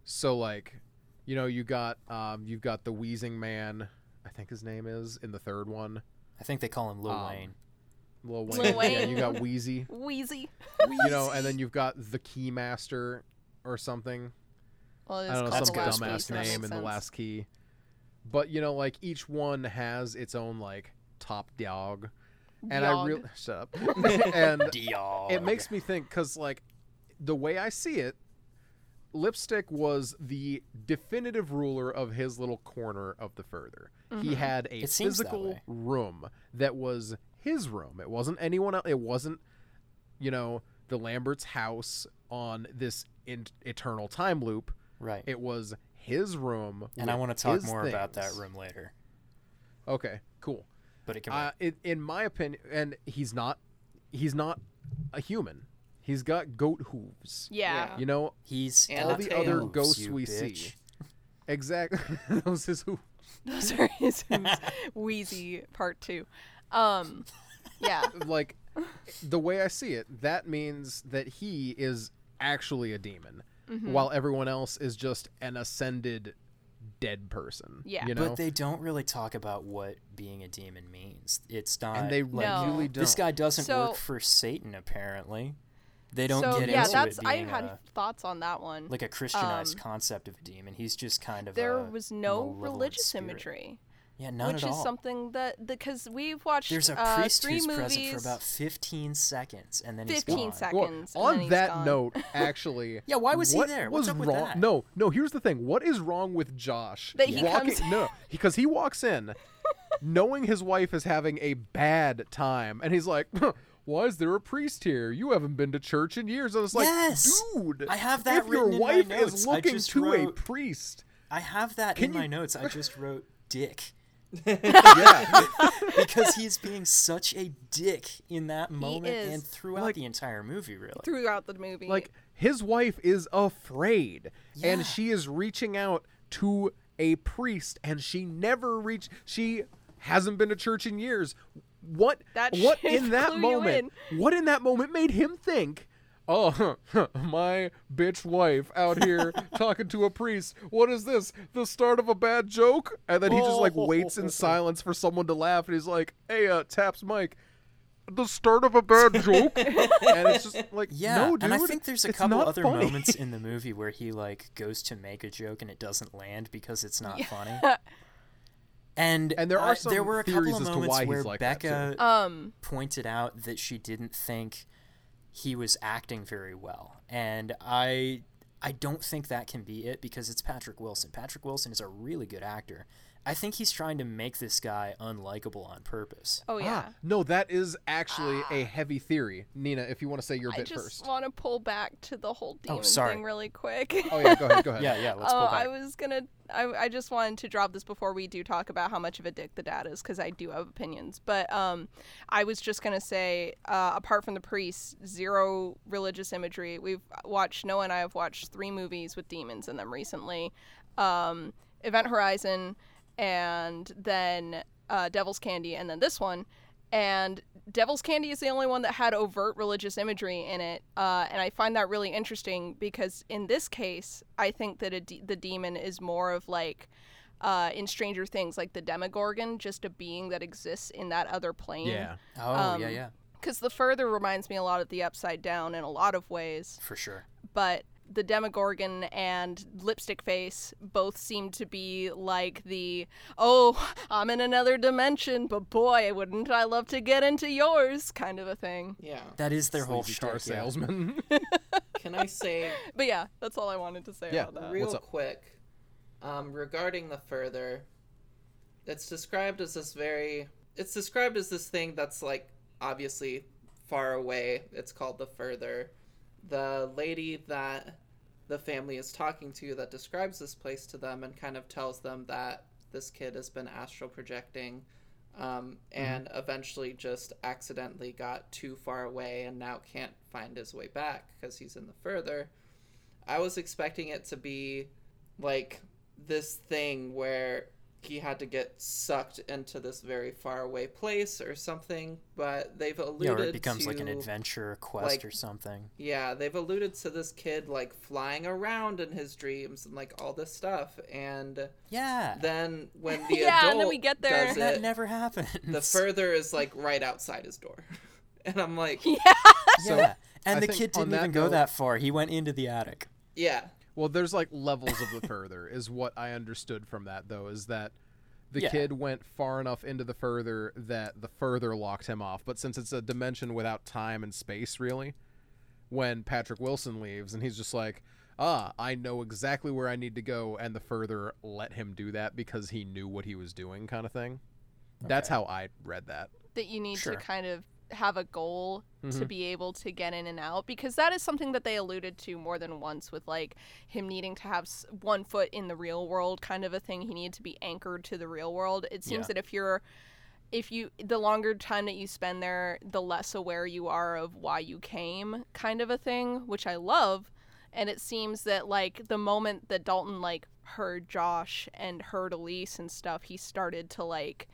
So like, you know, you got um, you've got the wheezing man, I think his name is in the third one, I think they call him Lil Um, Wayne. Lil Wayne. Lil Yeah, you got Wheezy, Wheezy. you know, and then you've got the Keymaster or something. Well, it is I don't know some the last dumbass piece, so that name in the last key, but you know, like each one has its own like top dog, and I really shut up, and Diog. it makes me think because like the way i see it lipstick was the definitive ruler of his little corner of the further he Mhm. had a It seems that physical room that was his room it wasn't anyone else it wasn't you know the lambert's house on this in- eternal time loop right. it was his room and I want to talk his more about that room later. okay cool But it can. uh, in, in my opinion and he's not he's not a human he's got goat hooves Yeah. you know he's all the tail. other ghosts you we bitch. see. Exactly. Those is who. Those are his hooves. Wheezy part two. Um, yeah. Like, the way I see it, that means that he is actually a demon, Mhm. while everyone else is just an ascended dead person. Yeah. You know? But they don't really talk about what being a demon means. It's not. and they like, No. really don't. This guy doesn't So- work for Satan, apparently. They don't so get yeah, into that's it I had a, thoughts on that one. like a Christianized um, concept of a demon. He's just kind of there a was no religious spirit. imagery, Yeah, none which at is something that because we've watched There's a uh, priest three who's movies. present for about 15 seconds, and then he's 15 gone. seconds. Well, on that gone. note, actually. Yeah, why was he what there? Was What's up with wrong? that? No, no. Here's the thing. What is wrong with Josh? That he walking, comes- no, because he walks in, knowing his wife is having a bad time, and he's like, "Why is there a priest here? You haven't been to church in years." And it's like, Yes! dude, I have that if your written in my wife notes. is looking just to a priest, I have that Can in my notes. I just wrote dick. yeah, because he's being such a dick in that moment and throughout Like- the entire movie, really. throughout the movie. like his wife is afraid, Yeah. and she is reaching out to a priest, and she never reached. She hasn't been to church in years. What? That what in that clue you moment? What in that moment made him think? Oh, my bitch wife out here talking to a priest. What is this? The start of a bad joke? And then he just like waits in silence for someone to laugh, and he's like, "Hey, uh, taps Mike." The start of a bad joke, and it's just like, Yeah, no, dude. and I think there's a couple other funny. moments in the movie where he like goes to make a joke and it doesn't land because it's not funny. And And there are I- some there were a couple of to moments why where like. Becca um, pointed out that she didn't think he was acting very well, and I I don't think that can be it because it's Patrick Wilson. Patrick Wilson is a really good actor. I think he's trying to make this guy unlikable on purpose. oh yeah. Ah, no, that is actually a heavy theory. Nina, if you want to say your I bit just first. want to pull back to the whole demon sorry. thing really quick. Oh yeah, go ahead, go ahead. Yeah, yeah. Let's oh, pull back. I was gonna. I, I just wanted to drop this before we do talk about how much of a dick the dad is, because I do have opinions. But um, I was just gonna say, uh, apart from the priests, zero religious imagery. We've watched Noah and I have watched three movies with demons in them recently. Um, Event Horizon, and then uh, Devil's Candy, and then this one. And Devil's Candy is the only one that had overt religious imagery in it, uh, and I find that really interesting because in this case, I think that a de- the demon is more of like uh, in Stranger Things, like the Demogorgon, just a being that exists in that other plane. Yeah. oh yeah, um, yeah, Because the further reminds me a lot of the Upside Down in a lot of ways, for sure. but the Demogorgon and Lipstick Face both seem to be like the oh, I'm in another dimension, but boy, wouldn't I love to get into yours kind of a thing. Yeah. That is their whole star car shtick, yeah. salesman. Can I say But yeah, that's all I wanted to say Yeah. about that. real quick um, regarding the further? It's described as this very. It's described as this thing that's like obviously far away. It's called the further. The lady that the family is talking to that describes this place to them and kind of tells them that this kid has been astral projecting um, and eventually just accidentally got too far away and now can't find his way back because he's in the further. I was expecting it to be like this thing where he had to get sucked into this very far away place or something. But they've alluded Yeah, or it becomes to like an adventure quest like- or something. yeah, they've alluded to this kid like flying around in his dreams and like all this stuff. And Yeah, then when the Yeah, adult and then we get there. does that it, never happens. the further is like right outside his door. And I'm like, Yeah. So, yeah, and I the kid didn't that even go that far. He went into the attic. yeah, Well, there's like levels of the further, is what I understood from that, though, is that the Yeah. kid went far enough into the further that the further locked him off. But since it's a dimension without time and space, really, when Patrick Wilson leaves and he's just like, ah, I know exactly where I need to go, and the further let him do that because he knew what he was doing, kind of thing. That's how I read that. that you need Sure. to kind of have a goal to Mhm. be able to get in and out because that is something that they alluded to more than once with like him needing to have one foot in the real world kind of a thing he needed to be anchored to the real world it seems Yeah. that if you're if you the longer time that you spend there the less aware you are of why you came kind of a thing which i love and it seems that like the moment that dalton like heard josh and heard elise and stuff he started to like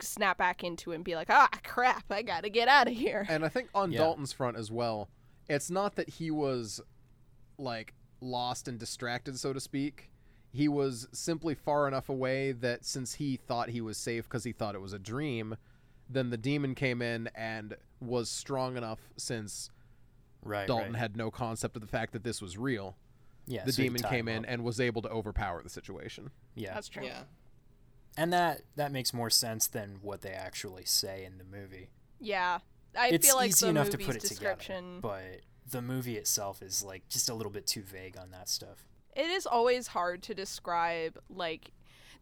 snap back into it and be like, ah, crap, I gotta get out of here. And I think on Yeah. Dalton's front as well, it's not that he was like lost and distracted, so to speak. He was simply far enough away that since he thought he was safe because he thought it was a dream, then the demon came in and was strong enough since Right, Dalton right. had no concept of the fact that this was real. yeah, the so demon came in up. and was able to overpower the situation. yeah, That's true. yeah. And that that makes more sense than what they actually say in the movie. Yeah. I it's feel like easy the enough to put it description. together, but the movie itself is like just a little bit too vague on that stuff. it is always hard to describe like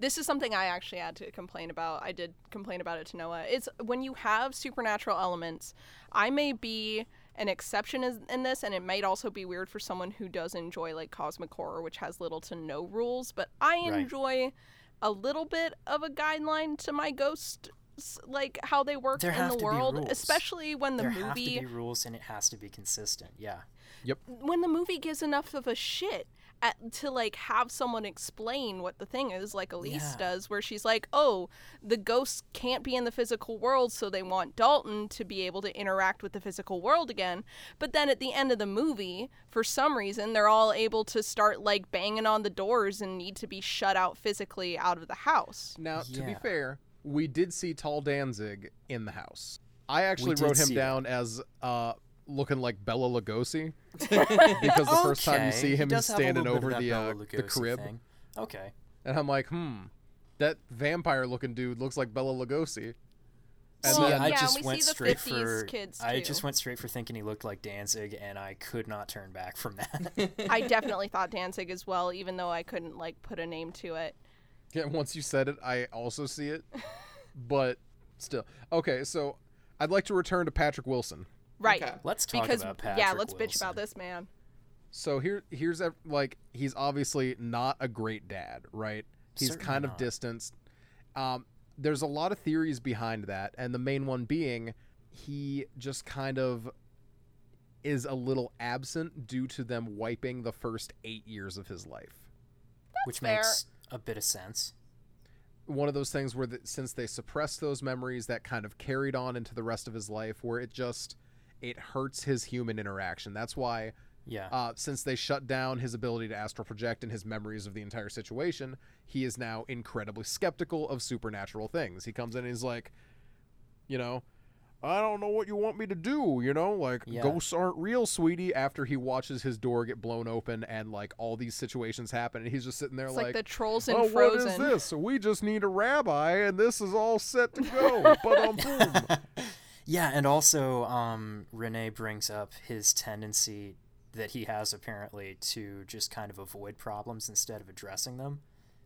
this is something I actually had to complain about. I did complain about it to Noah. It's when you have supernatural elements. I may be an exception in this, and it might also be weird for someone who does enjoy like cosmic horror, which has little to no rules. But I Right. Enjoy a little bit of a guideline to my ghosts, like how they work There in have the to be world, rules. especially when the movie. there movie have to be rules, and it has to be consistent. Yeah, Yep. when the movie gives enough of a shit at, to like have someone explain what the thing is like elise Yeah. does where she's like oh the ghosts can't be in the physical world so they want dalton to be able to interact with the physical world again but then at the end of the movie for some reason they're all able to start like banging on the doors and need to be shut out physically out of the house Now, to be fair, we did see Tall Danzig in the house. I actually wrote him see down as uh, looking like Bela Lugosi because the first time you see him, he's does have a standing over the uh, the crib, thing. Okay, and I'm like, hmm, that vampire-looking dude looks like Bela Lugosi. And See, then I yeah, just we went see the straight 50s for kids, I just went straight for thinking he looked like Danzig, and I could not turn back from that. i definitely thought danzig as well even though i couldn't like put a name to it yeah, once you said it, I also see it, but still, okay. So, I'd like to return to Patrick Wilson. Right Okay. let's talk because about Patrick yeah let's bitch about this man So here, here's a, like he's obviously not a great dad, right? He's Certainly kind of not. distanced. Um, there's a lot of theories behind that, and the main one being he just kind of is a little absent due to them wiping the first eight years of his life. which fair. makes a bit of sense. One of those things where, the, since they suppressed those memories, that kind of carried on into the rest of his life, where it just it hurts his human interaction. That's why Yeah, uh, since they shut down his ability to astral project and his memories of the entire situation, he is now incredibly skeptical of supernatural things. He comes in and he's like, you know, I don't know what you want me to do, you know, like Yeah. ghosts aren't real, sweetie. After he watches his door get blown open and like all these situations happen, and he's just sitting there It's like, like, the trolls in oh, what Frozen. is this? We just need a rabbi, and this is all set to go. but um, boom. Yeah, and also um, Renee brings up his tendency that he has apparently to just kind of avoid problems instead of addressing them,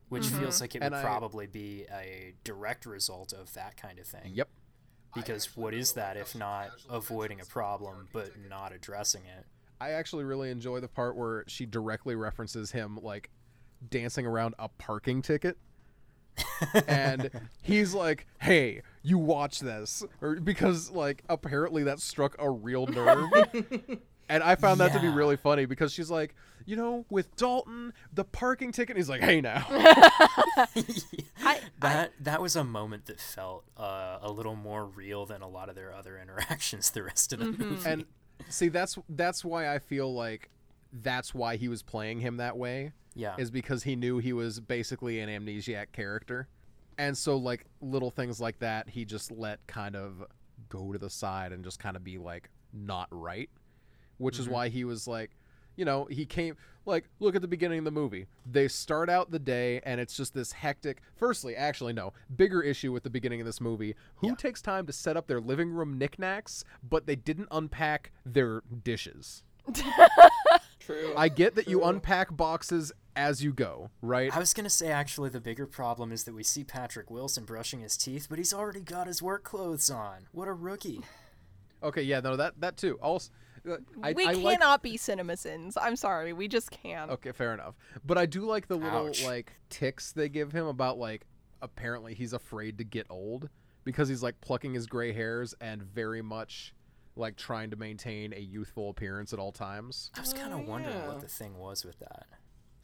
which Mm-hmm. feels like it And would I- probably be a direct result of that kind of thing. Yep. Because what is that if not avoiding a problem but not addressing it? I actually really enjoy the part where she directly references him like dancing around a parking ticket. and he's like, "Hey, you watch this or because like apparently that struck a real nerve. And i found that to be really funny because she's like you know with dalton the parking ticket he's like hey now. I, that that was a moment that felt uh, a little more real than a lot of their other interactions the rest of the movie. and see that's that's why i feel like that's why he was playing him that way yeah, is because he knew he was basically an amnesiac character. And so like little things like that he just let kind of go to the side and just kind of be like not right. Which is mm-hmm. why he was like, you know, he came like look at the beginning of the movie. They start out the day and it's just this hectic Firstly, actually no, bigger issue with the beginning of this movie. Who Yeah. takes time to set up their living room knickknacks but they didn't unpack their dishes? True. I get that you unpack boxes as you go, right? I was gonna say actually the bigger problem is that we see Patrick Wilson brushing his teeth, but he's already got his work clothes on. What a rookie! Okay, yeah, no, that that too. Also, uh, I, we I cannot like. be CinemaSins. I'm sorry, we just can't. Okay, fair enough. But I do like the little Ouch. like ticks they give him about like apparently he's afraid to get old because he's like plucking his gray hairs and very much like trying to maintain a youthful appearance at all times. I was kind Oh, of wondering what the thing was with that.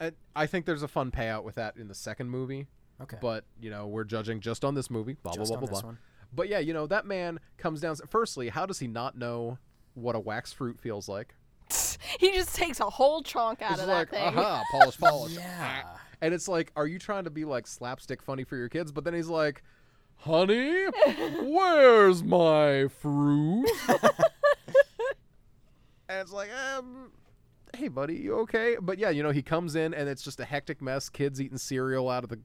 And I think there's a fun payout with that in the second movie, Okay, but you know we're judging just on this movie. Blah just blah on blah blah this blah. one. But yeah, you know that man comes down. Firstly, how does he not know what a wax fruit feels like? he just takes a whole chunk out He's of that like, thing. aha, polish, polish. Yeah. And it's like, are you trying to be like slapstick funny for your kids? But then he's like, honey, where's my fruit? and it's like, um, hey, buddy, you okay? But yeah, you know, he comes in and it's just a hectic mess. Kids eating cereal out of the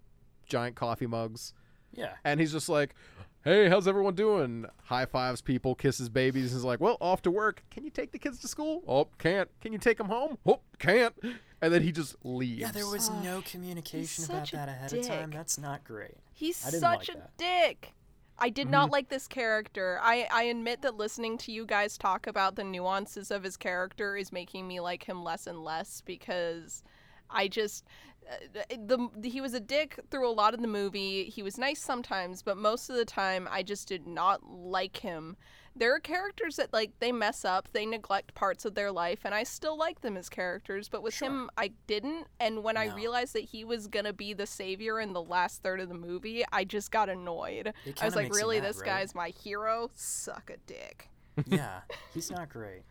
giant coffee mugs. Yeah. And he's just like, hey, how's everyone doing? High fives people, kisses babies. He's like, well, off to work. Can you take the kids to school? Oh, can't. Can you take them home? Oh, can't. And then he just leaves. Yeah, there was Ugh, no communication about that ahead of time. That's not great. He's such like a that. dick. I did not like this character. I, I admit that listening to you guys talk about the nuances of his character is making me like him less and less because I just uh, the he was a dick through a lot of the movie. He was nice sometimes, but most of the time I just did not like him. There are characters that like they mess up, they neglect parts of their life, and I still like them as characters. But with Sure. him, I didn't. And when I realized that he was gonna be the savior in the last third of the movie, I just got annoyed. I was like, really, mad, this right? guy's my hero? Suck a dick. yeah, he's not great.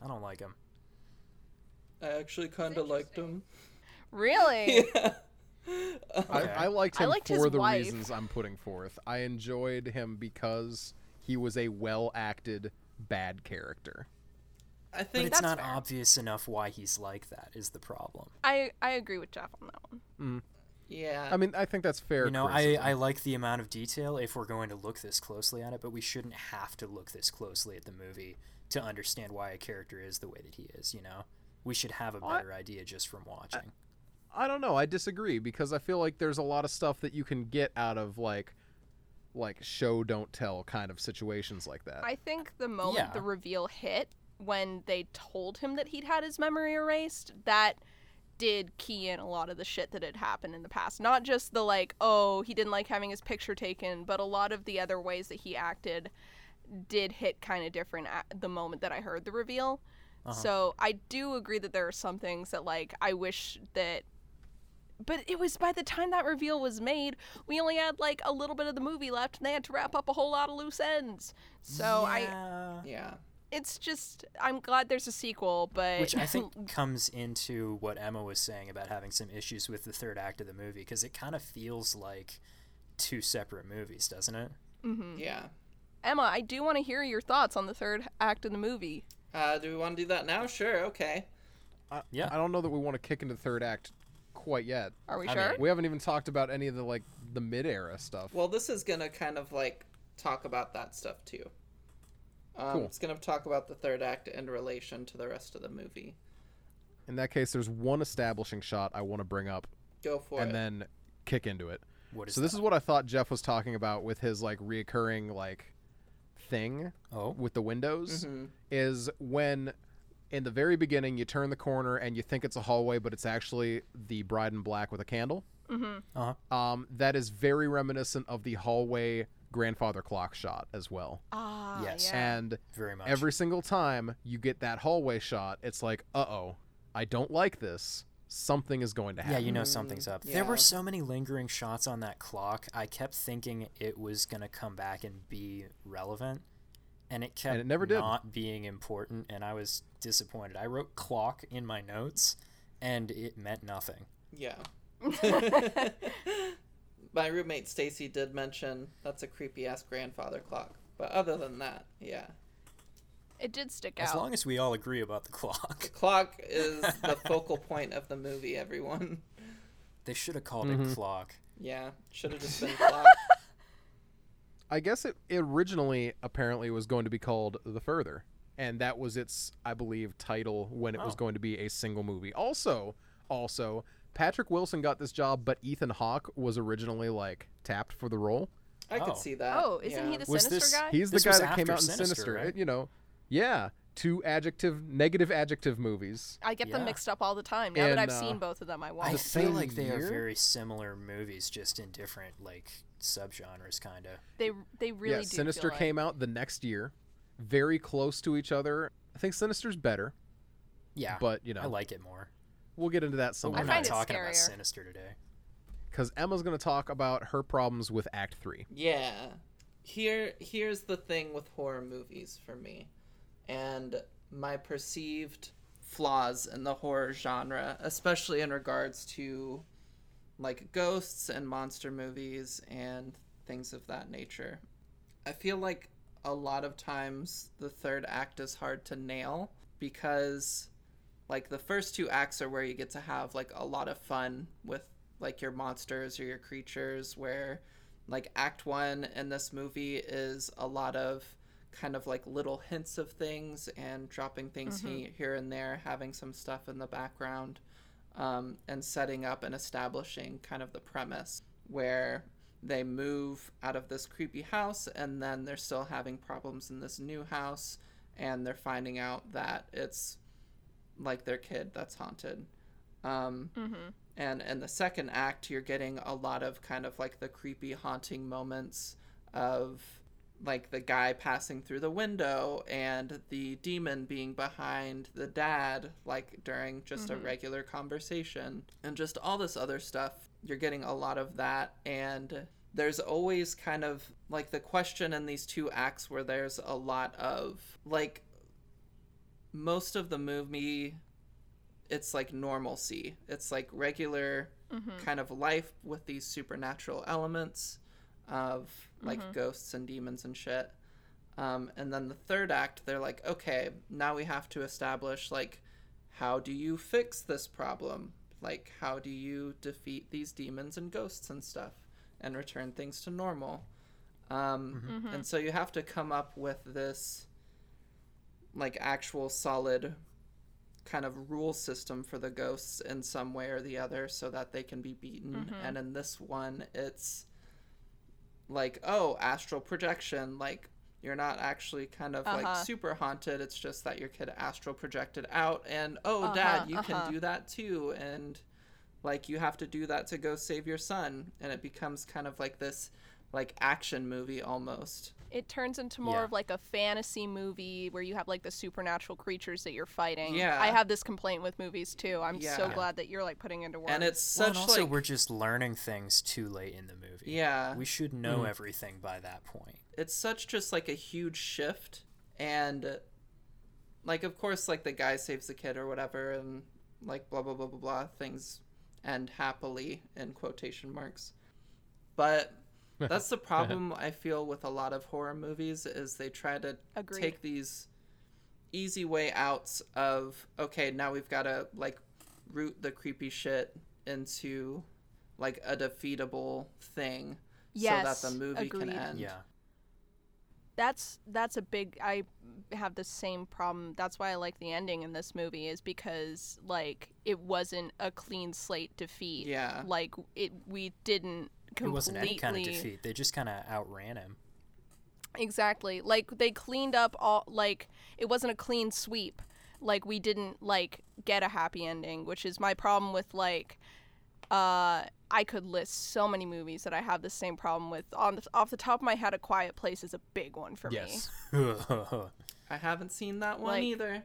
I don't like him. I actually kind of liked him. Really? Yeah. I, Okay. I liked I him liked for the wife. reasons I'm putting forth. I enjoyed him because he was a well acted bad character. I But think it's not fair. obvious enough why he's like that. Is the problem? I I agree with Jeff on that one. Mm. yeah. I mean, I think that's fair. You know, I, criticism. I like the amount of detail if we're going to look this closely at it, but we shouldn't have to look this closely at the movie to understand why a character is the way that he is. You know, we should have a Well, I- better idea just from watching. I don't know. I disagree because I feel like there's a lot of stuff that you can get out of like like show don't tell kind of situations like that. I think the moment Yeah. the reveal hit, when they told him that he'd had his memory erased, that did key in a lot of the shit that had happened in the past. Not just the like, oh, he didn't like having his picture taken, but a lot of the other ways that he acted did hit kind of different at the moment that I heard the reveal. Uh-huh. So I do agree that there are some things that like I wish that but it was by the time that reveal was made, we only had like a little bit of the movie left and they had to wrap up a whole lot of loose ends. So I yeah. yeah. it's just I'm glad there's a sequel, but which I think comes into what Emma was saying about having some issues with the third act of the movie because it kind of feels like two separate movies, doesn't it? Mhm. Yeah. Emma, I do want to hear your thoughts on the third act of the movie. Uh, do we want to do that now? Sure. Okay. I, Yeah. I don't know that we want to kick into the third act quite yet. Are we I sure? mean, We haven't even talked about any of the like the mid era stuff. Well, this is gonna kind of like talk about that stuff too. Um, Cool. It's gonna talk about the third act in relation to the rest of the movie. In that case, there's one establishing shot I want to bring up Go for and it. then kick into it. What is so this that? is what I thought Jeff was talking about with his like reoccurring like thing oh with the windows Mhm. is when in the very beginning you turn the corner and you think it's a hallway but it's actually the bride in black with a candle Mm-hmm. uh-huh. um, that is very reminiscent of the hallway grandfather clock shot as well. Ah, Yes. yeah. And Very much. every single time you get that hallway shot, it's like, uh oh, I don't like this. Something is going to happen. yeah, you know something's up. There were so many lingering shots on that clock. I kept thinking it was gonna come back and be relevant, and it kept it never did. not being important, and I was disappointed. I wrote clock in my notes, and it meant nothing. Yeah. My roommate Stacy did mention that's a creepy ass grandfather clock. But other than that, yeah. it did stick out. As long as we all agree about the clock, the Clock is the focal point of the movie, everyone. they should have called Mhm. it clock. Yeah. Should have just been clock. I guess it, it originally apparently was going to be called The Further, and that was its, I believe, title when it was Oh. going to be a single movie. Also, also, Patrick Wilson got this job, but Ethan Hawke was originally like tapped for the role. I Oh. could see that. oh, isn't he the Was Sinister this- guy? He's the This guy that came out in Sinister, Sinister. right? you know, yeah, two adjective, negative adjective movies. I get them Yeah. mixed up all the time. Now that I've uh, seen both of them, I I won't. The feel same like they are very similar movies, just in different like subgenres, kind of. They they really yeah, do. Sinister feel like- came out the next year, very close to each other. I think Sinister's better, Yeah, but you know, I like it more. we'll get into that But we're I more not find it talking about scarier. Sinister today. because Emma's going to talk about her problems with Act Three. Yeah. Here here's the thing with horror movies for me and my perceived flaws in the horror genre, especially in regards to like ghosts and monster movies and things of that nature. I feel like a lot of times the third act is hard to nail because like the first two acts are where you get to have like a lot of fun with like your monsters or your creatures where like act 1 in this movie is a lot of kind of like little hints of things and dropping things he- here and there having some stuff in the background um, and setting up and establishing kind of the premise where they move out of this creepy house and then they're still having problems in this new house and they're finding out that it's like their kid that's haunted um, Mhm. and in the second act you're getting a lot of kind of like the creepy haunting moments of like the guy passing through the window and the demon being behind the dad like during just a mm-hmm. regular conversation and just all this other stuff. You're getting a lot of that. And there's always kind of like the question in these two acts where there's a lot of like most of the movie it's like normalcy. It's like regular mm-hmm. kind of life with these supernatural elements of like ghosts and demons and shit. Um, and then the third act they're like okay now we have to establish like how do you fix this problem? Like how do you defeat these demons and ghosts and stuff and return things to normal? Um, and so you have to come up with this like actual solid kind of rule system for the ghosts in some way or the other so that they can be beaten. And in this one it's like oh astral projection like you're not actually kind of like Uh-huh. super haunted it's just that your kid astral projected out and oh Uh-huh, dad you uh-huh. can do that too and like you have to do that to go save your son and it becomes kind of like this like action movie almost It turns into more Yeah. of like a fantasy movie where you have like the supernatural creatures that you're fighting. Yeah. I have this complaint with movies too. I'm so glad that you're like putting into words. and it's Well, such and also like we're just learning things too late in the movie. yeah We should know mm. everything by that point. it's such just like a huge shift and like of course like the guy saves the kid or whatever and like blah blah blah blah blah things end happily in quotation marks but that's the problem i feel with a lot of horror movies is they try to Agreed. take these easy way outs of okay now we've got to like root the creepy shit into like a defeatable thing Yes, so that the movie can end Yeah. that's that's a big I have the same problem. That's why I like the ending in this movie is because like it wasn't a clean slate defeat. Yeah. Like it we didn't It wasn't any kind of defeat. They just kind of outran him. Exactly. Like they cleaned up all like it wasn't a clean sweep. Like we didn't like get a happy ending, which is my problem with like uh I could list so many movies that I have the same problem with. On the, off the top of my head, A Quiet Place is a big one for me. Yes. I haven't seen that one Like- either.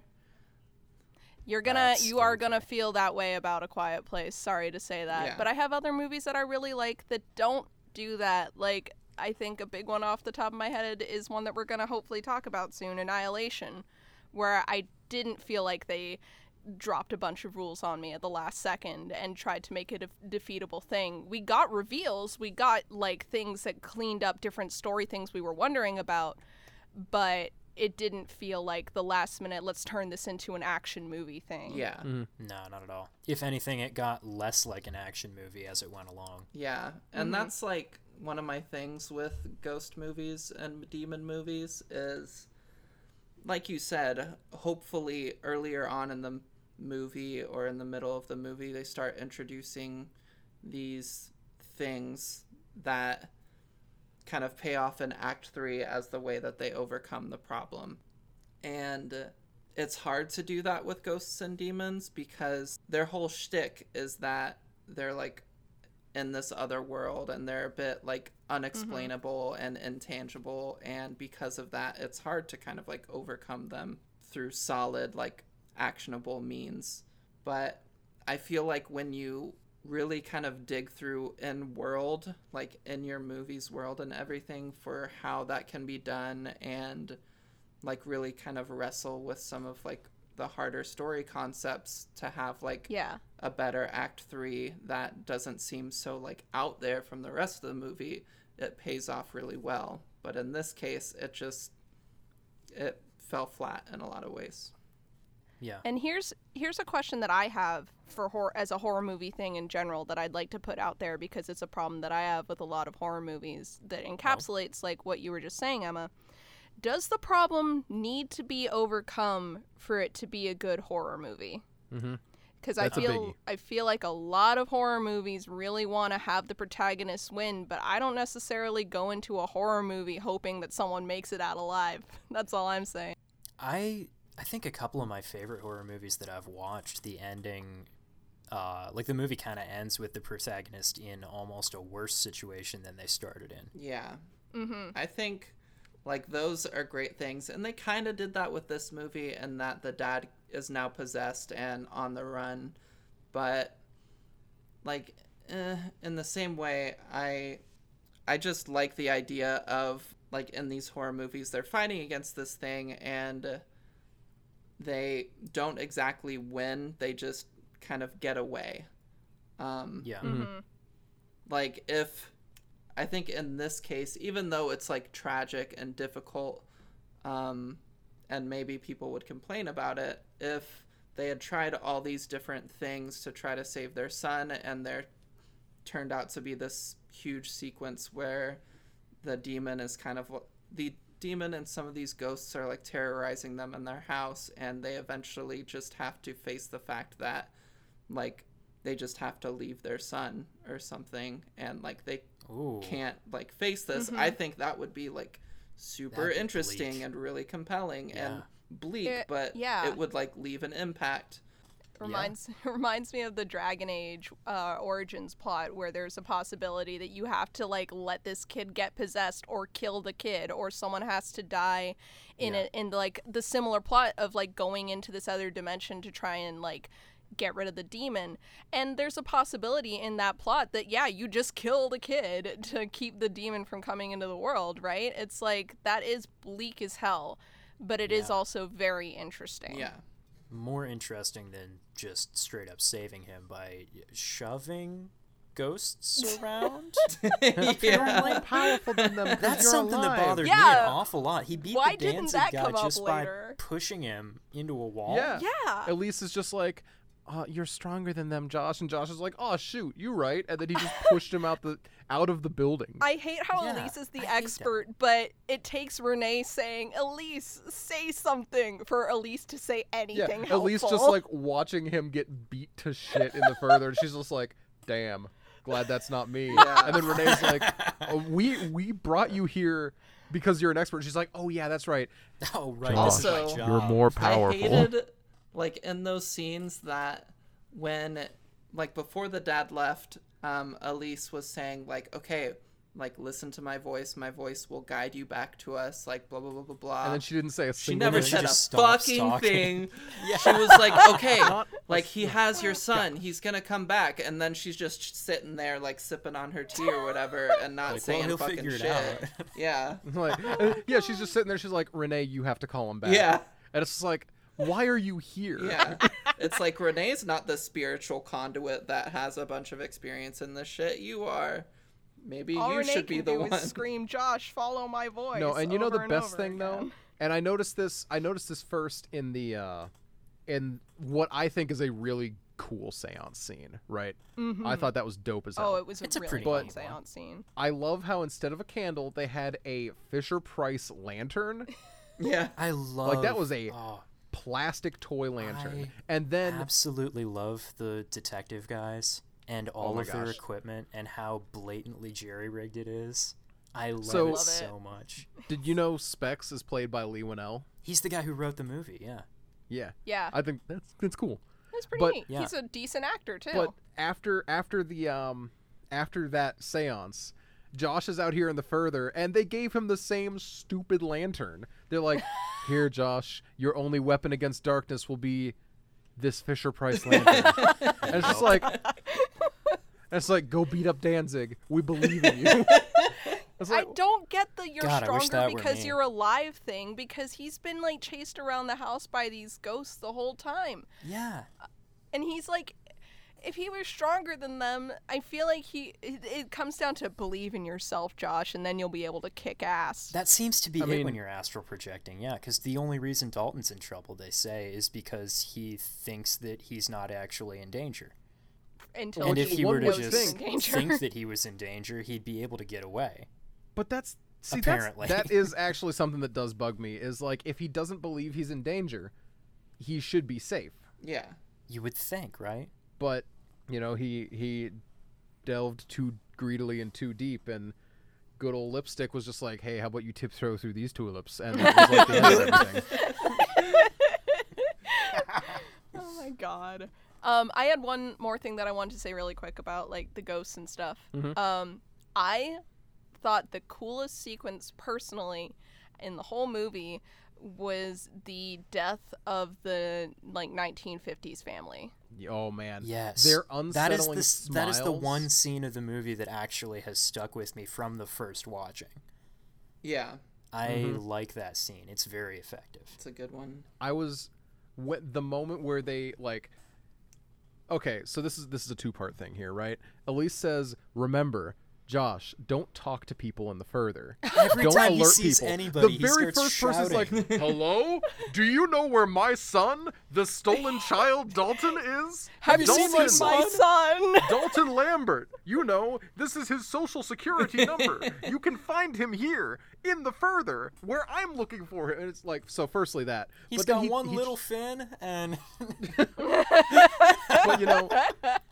You're gonna, That's you are gonna feel that way about A Quiet Place. Sorry to say that, Yeah. but I have other movies that I really like that don't do that. Like I think a big one off the top of my head is one that we're gonna hopefully talk about soon, Annihilation, where I didn't feel like they dropped a bunch of rules on me at the last second and tried to make it a defeatable thing. We got reveals, we got like things that cleaned up different story things we were wondering about, but it didn't feel like the last minute let's turn this into an action movie thing. Yeah. Mm-hmm. no, not at all. If anything, it got less like an action movie as it went along. Yeah. And that's like one of my things with ghost movies and demon movies is like you said, hopefully earlier on in the movie or in the middle of the movie they start introducing these things that kind of pay off in act 3 as the way that they overcome the problem. And it's hard to do that with ghosts and demons because their whole shtick is that they're like in this other world and they're a bit like unexplainable mm-hmm. and intangible. And because of that it's hard to kind of like overcome them through solid like actionable means. But i feel like when you really kind of dig through in world like in your movie's world and everything for how that can be done and like really kind of wrestle with some of like the harder story concepts to have like Yeah. a better act 3 that doesn't seem so like out there from the rest of the movie. It pays off really well. But in this case it just it fell flat in a lot of ways Yeah. And here's here's a question that I have for horror as a horror movie thing in general that I'd like to put out there because it's a problem that I have with a lot of horror movies that encapsulates like what you were just saying, Emma. Does the problem need to be overcome for it to be a good horror movie? Mm-hmm. Because I feel. I feel like a lot of horror movies really want to have the protagonist win, but I don't necessarily go into a horror movie hoping that someone makes it out alive. That's all I'm saying. I I think a couple of my favorite horror movies that I've watched, the ending, uh, like the movie kind of ends with the protagonist in almost a worse situation than they started in. yeah Mhm. i think like those are great things and they kind of did that with this movie and that the dad is now possessed and on the run but like eh, in the same way i i just like the idea of like in these horror movies they're fighting against this thing and they don't exactly win they just kind of get away um Yeah. Mhm. like if i think in this case even though it's like tragic and difficult um and maybe people would complain about it if they had tried all these different things to try to save their son and there turned out to be this huge sequence where the demon is kind of the demon and some of these ghosts are like terrorizing them in their house and they eventually just have to face the fact that like they just have to leave their son or something and like they Ooh. can't like face this i mm-hmm. think that would be like super be interesting bleak. and really compelling and bleak It- but yeah. it would like leave an impact reminds reminds me of the Dragon Age uh, origins plot where there's a possibility that you have to like let this kid get possessed or kill the kid or someone has to die in Yeah. it in like the similar plot of like going into this other dimension to try and like get rid of the demon. And there's a possibility in that plot that yeah you just kill the kid to keep the demon from coming into the world right? It's like that is bleak as hell but it is Yeah. also very interesting. Yeah More interesting than just straight up saving him by shoving ghosts around. You're yeah more powerful than them. 'cause That's you're something that alive. bothered me an awful lot. He beat Why the didn't Danzig guy come up just later? by pushing him into a wall. Yeah. yeah Elise is just like, uh, "You're stronger than them, Josh," and Josh is like, "Oh shoot, you right," and then he just pushed him out the out of the building. I hate how Yeah, Elise is the hate that. expert, but it takes Renee saying, Elise, say something for Elise to say yeah, anything Elise just like watching him get beat to shit in the further, and she's just like, "Damn, glad that's not me." Yeah. And then Renee's like, oh, "We we brought you here." Because you're an expert, she's like, "Oh yeah, that's right." Oh right. Josh, this is my Also, job. You're more I powerful. hated like in those scenes that when like before the dad left um, Elise was saying like, okay, like listen to my voice. My voice will guide you back to us. Like blah blah blah blah blah. and then she didn't say a She single never thing. she said a fucking talking. thing. Yeah. She was like, okay, like he has your son. He's gonna come back, and then she's just sitting there like sipping on her tea or whatever, and not Like, saying he'll fucking shit. out. Yeah, like, uh, yeah, she's just sitting there. She's like, Renee, you have to call him back. yeah, and it's just like, why are you here? yeah. it's like Renee's not the spiritual conduit that has a bunch of experience in this shit. You are. Maybe All you Renee should be can the do one. is scream, "Josh, follow my voice." No, and you know the best over thing though, and I noticed this. I noticed this first in the, uh in what I think is a really cool seance scene. Right? Mhm. I thought that was dope as hell. Oh, it was a It's a really pretty cool seance scene. I love how instead of a candle, they had a Fisher Price lantern, yeah, I love Like that was a- oh, plastic toy lantern, I and then absolutely love the detective guys and all Oh my of their equipment and how blatantly jerry rigged it is. I love So- it Love it. so much. did you know Specs is played by Leigh Whannell? He's the guy who wrote the movie. Yeah. Yeah, Yeah, I think that's that's cool. that's pretty but- neat. Yeah. He's a decent actor too. But after after the um after that séance, Josh is out here in the further and they gave him the same stupid lantern. They're like, "Here, Josh, your only weapon against darkness will be this Fisher Price lantern." and it's just oh, like it's like go beat up Danzig. We believe in you. It's I don't get the you're God, stronger because you're alive thing because he's been like chased around the house by these ghosts the whole time. Yeah. And he's like if he was stronger than them, I feel like he it, it comes down to believe in yourself, Josh, and then you'll be able to kick ass. That seems to be I it mean- when you're astral projecting. Yeah, because the only reason Dalton's in trouble, they say, is because he thinks that he's not actually in danger. Until and if he were to just think- think that he was in danger, he'd be able to get away. But that's see Apparently. that's, that is actually something that does bug me. Is like if he doesn't believe he's in danger, he should be safe. yeah. You would think, right? But you know he he delved too greedily and too deep, and good old lipstick was just like, hey, how about you tip throw through these tulips? And that was like the end of everything. Oh my god. Um, I had one more thing that I wanted to say really quick about like the ghosts and stuff. Mhm. Um, I thought the coolest sequence personally in the whole movie was the death of the like 1950s family. Oh man, Yes. their that is unsettling the s- that is the one scene of the movie that actually has stuck with me from the first watching. Yeah, I Mhm. like that scene. It's very effective. it's a good one. I was wh- the moment where they like. Okay, so this is this is a two part thing here, right? Elise says, "Remember, Josh, don't talk to people in the further. Every don't time he alert sees people." anybody, the he very first person's like, "Hello, do you know where my son, the stolen child Dalton, is? Have you seen my Dalton, son?" My son. Dalton Lambert. You know, this is his social security number. You can find him here in the further where I'm looking for him." And it's like, so firstly that He's but then got he- one he little fin, and but you know,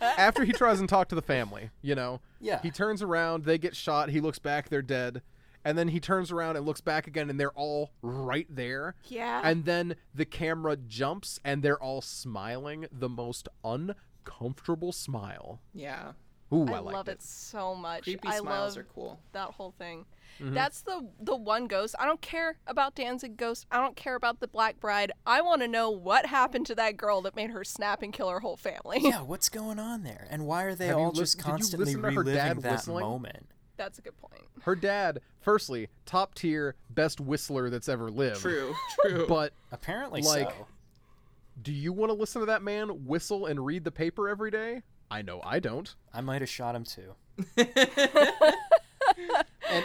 after he tries and talk to the family, you know, Yeah. he turns around, they get shot, he looks back, they're dead, and then he turns around and looks back again, and they're all right there. Yeah. And then the camera jumps, and they're all smiling the most uncomfortable smile. Yeah, Ooh, I, I, love it. it so much. creepy I smiles love are cool. that whole thing. Mm-hmm. That's the the one ghost. I don't care about Danzig ghost. I don't care about the Black Bride. I want to know what happened to that girl that made her snap and kill her whole family. yeah, what's going on there? And why are they Have all listen- just did constantly listen to her reliving dad that whistling? moment? That's a good point. Her dad, firstly, top tier, best whistler that's ever lived. True, true. But Apparently Like- so. do you want to listen to that man whistle and read the paper every day? I know I don't. I might have shot him too. And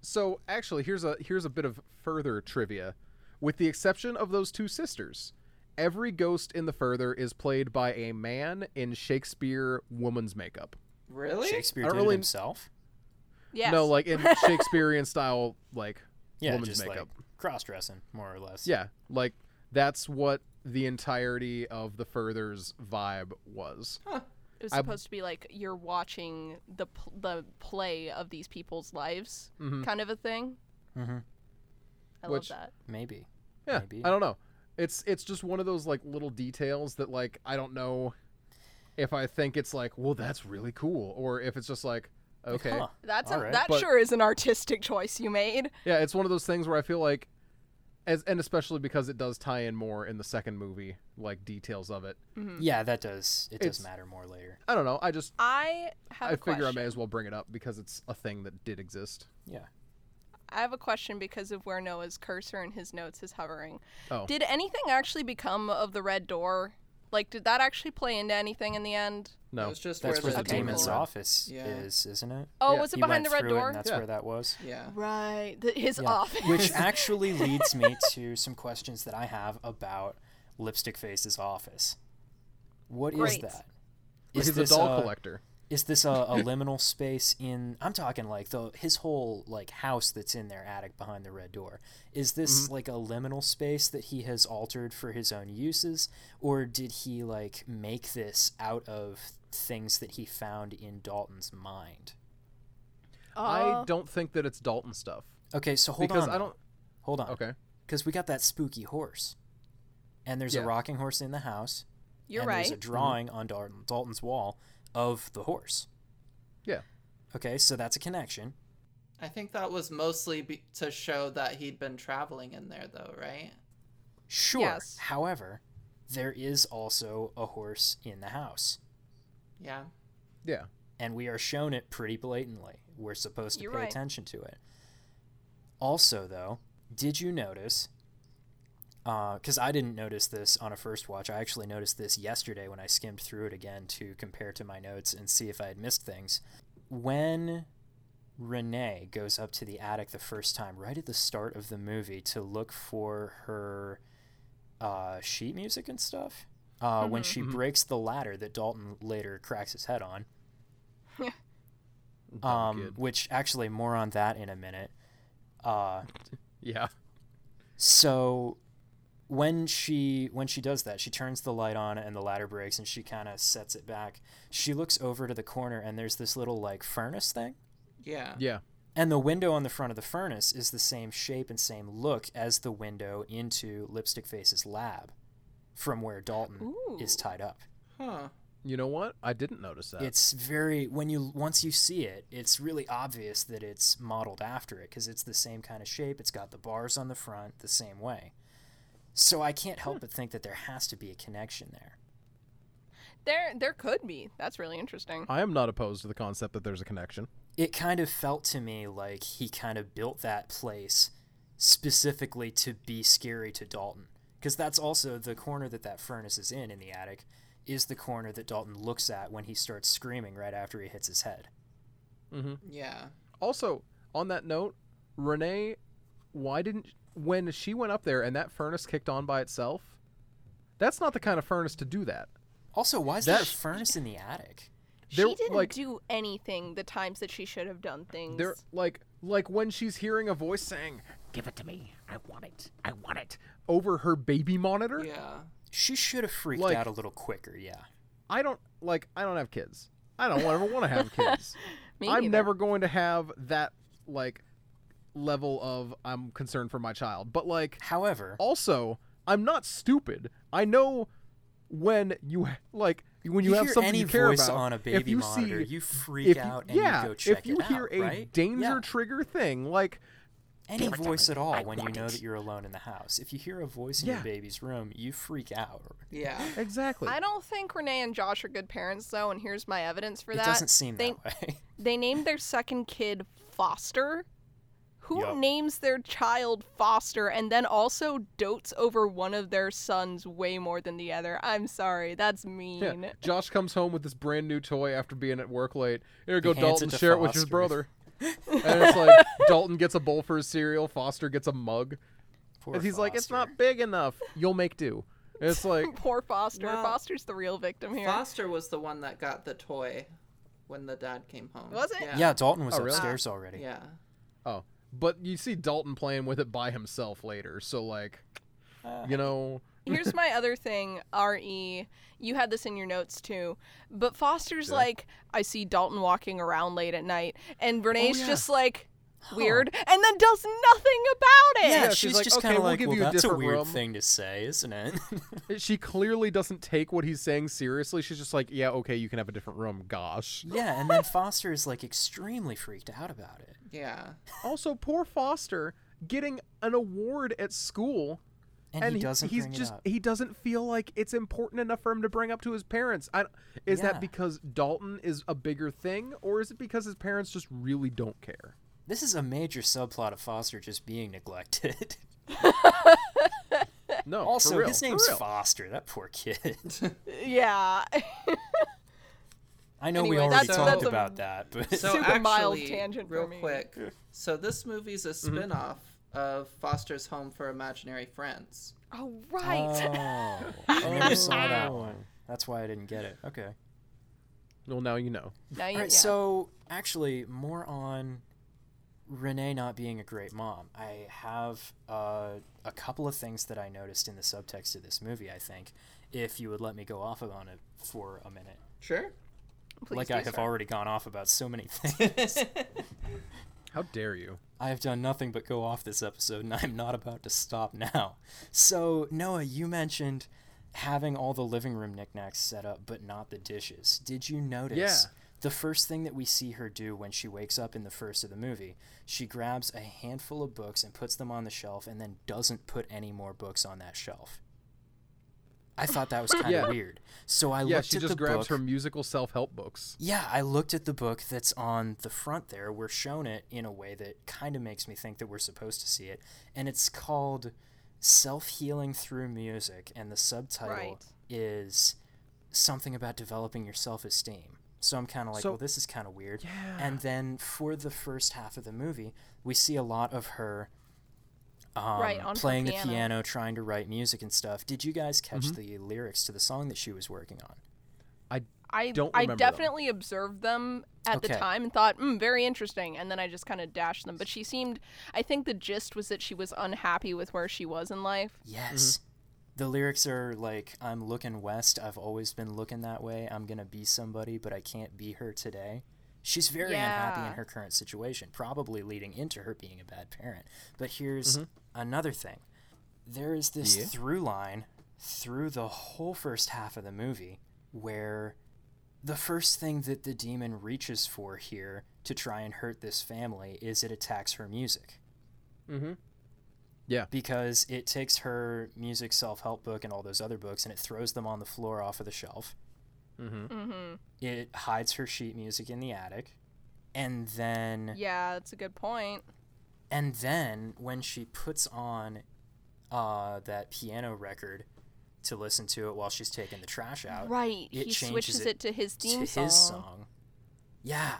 so actually here's a here's a bit of further trivia. With the exception of those two sisters, every ghost in the further is played by a man in Shakespeare woman's makeup. really? Shakespeare did don't it really- himself. Yeah. No, like in Shakespearean style like Yeah, woman's just makeup. like cross dressing, more or less. Yeah, like that's what the entirety of the further's vibe was. it was I- supposed to be like you're watching the pl- the play of these people's lives, Mhm. kind of a thing. Mm-hmm. I Which- love that. Maybe. Yeah, Maybe. I don't know. It's it's just one of those like little details that like I don't know. if I think it's like, well, that's really cool, or if it's just like, okay, Huh. That's a, right. that But- sure is an artistic choice you made. yeah, it's one of those things where I feel like, as and especially because it does tie in more in the second movie, like details of it. Mm-hmm. Yeah, that does. It does matter more later. I don't know. I just I have I a figure I may as well bring it up because it's a thing that did exist. Yeah. I have a question because of where Noah's cursor and his notes is hovering. Oh. Did anything actually become of the red door? Like, did that actually play into anything in the end? It No, was just That's where where the the demon's cool. office Yeah. is, isn't it? Oh, Yeah. was it He behind went the red through it, door? and that's Yeah. where that was. Yeah. Right, the, his Yeah. office. Which actually leads me to some questions that I have about Lipstick Face's office. What is Great. that? he's Is a doll uh, collector. Is this a, a liminal space in? I'm talking like the his whole like house that's in their attic behind the red door. Is this Mm-hmm. like a liminal space that he has altered for his own uses, or did he like make this out of things that he found in Dalton's mind? I Uh, don't think that it's Dalton stuff Okay, so hold because on. I don't. hold on. Okay. because we got that spooky horse, and there's Yeah. a rocking horse in the house. You're and right. There's a drawing on Dalton, Dalton's wall of the horse. Yeah. Okay, so that's a connection. I think that was mostly be- to show that he'd been traveling in there, though, right? Sure. Yes. However, there is also a horse in the house, Yeah. Yeah. and we are shown it pretty blatantly. We're supposed to You're pay right. attention to it. Also, though, did you notice? Because I didn't notice this on a first watch. I actually noticed this yesterday when I skimmed through it again to compare to my notes and see if I had missed things. When Renee goes up to the attic the first time, right at the start of the movie, to look for her uh, sheet music and stuff, uh, when she Mhm. breaks the ladder that Dalton later cracks his head on, Dumb um, which actually more on that in a minute. Uh, Yeah. so when she when she does that, she turns the light on and the ladder breaks and she kind of sets it back. She looks over to the corner and there's this little like furnace thing. Yeah. Yeah. And the window on the front of the furnace is the same shape and same look as the window into Lipstick Face's lab from where Dalton is tied up. Huh. You know what? I didn't notice that. It's very when you once you see it, it's really obvious that it's modeled after it because it's the same kind of shape. It's got the bars on the front the same way. So I can't help but think that there has to be a connection there. there, there could be. That's really interesting. I am not opposed to the concept that there's a connection. It kind of felt to me like he kind of built that place specifically to be scary to Dalton because that's also the corner that that furnace is in in the attic is the corner that Dalton looks at when he starts screaming right after he hits his head. Mm-hmm. Yeah. Also, on that note, Renee, why didn't when she went up there and that furnace kicked on by itself? That's not the kind of furnace to do that. Also, why is there a That- furnace in the attic? There- she didn't like- do anything the times that she should have done things. They're like like when she's hearing a voice saying Give it to me. I want it. I want it. over her baby monitor. Yeah. She should have freaked Like- out a little quicker, yeah. I don't like I don't have kids. I don't ever want to have kids. Me I'm neither. never going to have that like level of I'm concerned for my child. But like However, also, I'm not stupid. I know when you like when you, you have something any you care voice about. on a if baby you monitor, see, you freak if out and yeah, you go check if you it hear out, a right? danger Yeah. trigger thing, like Any Give it to voice at all I when you know it. that you're alone in the house. If you hear a voice in Yeah. your baby's room, you freak out. Yeah. exactly. I don't think Renee and Josh are good parents, though, and here's my evidence for It that. doesn't seem they, that way. They named their second kid Foster. Who Yup. names their child Foster and then also dotes over one of their sons way more than the other? I'm sorry, that's mean. Yeah. Josh comes home with this brand new toy after being at work late. Here, go, He Dalton. it to Share it with your brother. and it's like Dalton gets a bowl for his cereal. Foster gets a mug. Poor and he's like, "It's not big enough. You'll make do." And it's like, Poor Foster. Well, Foster's the real victim here. Foster was the one that got the toy when the dad came home. Was it? Yeah. Yeah, Dalton was Oh, really? upstairs already. Yeah. oh, but you see Dalton playing with it by himself later. So like, Uh, you know, Here's my other thing, Re. You had this in your notes too, but Foster's Yeah. like, I see Dalton walking around late at night, and Renee's Oh, yeah. just like, weird, and then does nothing about it. Yeah, Yeah, she's, she's like, just "Okay, kind of we'll like, give well, you a that's a different weird room." thing to say, isn't it? She clearly doesn't take what he's saying seriously. She's just like, yeah, okay, you can have a different room. Gosh. yeah, and then Foster is like extremely freaked out about it. Yeah. Also, poor Foster getting an award at school And, he doesn't he's bring just it up. he doesn't feel like it's important enough for him to bring up to his parents. I, is Yeah. that because Dalton is a bigger thing, or is it because his parents just really don't care? This is a major subplot of Foster just being neglected. No. for also, real, his for name's real. Foster. That poor kid. Yeah. I know we Anyway, already that's- talked that's a about that, but So Super actually, mild tangent for real me. quick. So this movie's a Mm-hmm. spin-off of Foster's Home for Imaginary Friends. oh right. Oh, I never saw that one. That's why I didn't get it. Okay. Well, now you know. now you, All right, yeah. so actually, more on Renee not being a great mom. I have uh, a couple of things that I noticed in the subtext of this movie. I think, if you would let me go off on it for a minute, Sure. Please like I have sir. already gone off about so many things. How dare you? I have done nothing but go off this episode, and I'm not about to stop now. So, Noah, you mentioned having all the living room knickknacks set up, but not the dishes. Did you notice? Yeah. The first thing that we see her do when she wakes up in the first of the movie, she grabs a handful of books and puts them on the shelf and then doesn't put any more books on that shelf. I thought that was kind of Yeah. weird. So I yeah, looked she at just the grabs book. her musical self-help books. Yeah, I looked at the book that's on the front there. We're shown it in a way that kind of makes me think that we're supposed to see it. And it's called Self Healing Through Music. And the subtitle Right. is something about developing your self esteem. So I'm kind of like, So- well, this is kind of weird. Yeah. And then for the first half of the movie, we see a lot of her. Um, Right, on her playing the piano. piano, trying to write music and stuff. Did you guys catch Mm-hmm. the lyrics to the song that she was working on? I don't I remember them. definitely observed them at the time and thought, mm, very interesting, and then I just kind of dashed them. But she seemed, I think the gist was that she was unhappy with where she was in life. Yes. The lyrics are like, I'm looking west. I've always been looking that way. I'm going to be somebody, but I can't be her today. She's very unhappy in her current situation, probably leading into her being a bad parent. But here's another thing there is this Yeah. through line through the whole first half of the movie where the first thing that the demon reaches for here to try and hurt this family is it attacks her music Mm-hmm. Yeah. because it takes her music self-help book and all those other books and it throws them on the floor off of the shelf. Mm-hmm. Mm-hmm. It hides her sheet music in the attic. And then Yeah, that's a good point. and then when she puts on uh, that piano record to listen to it while she's taking the trash out, Right. it he switches it it, to his to theme his song. song. Yeah.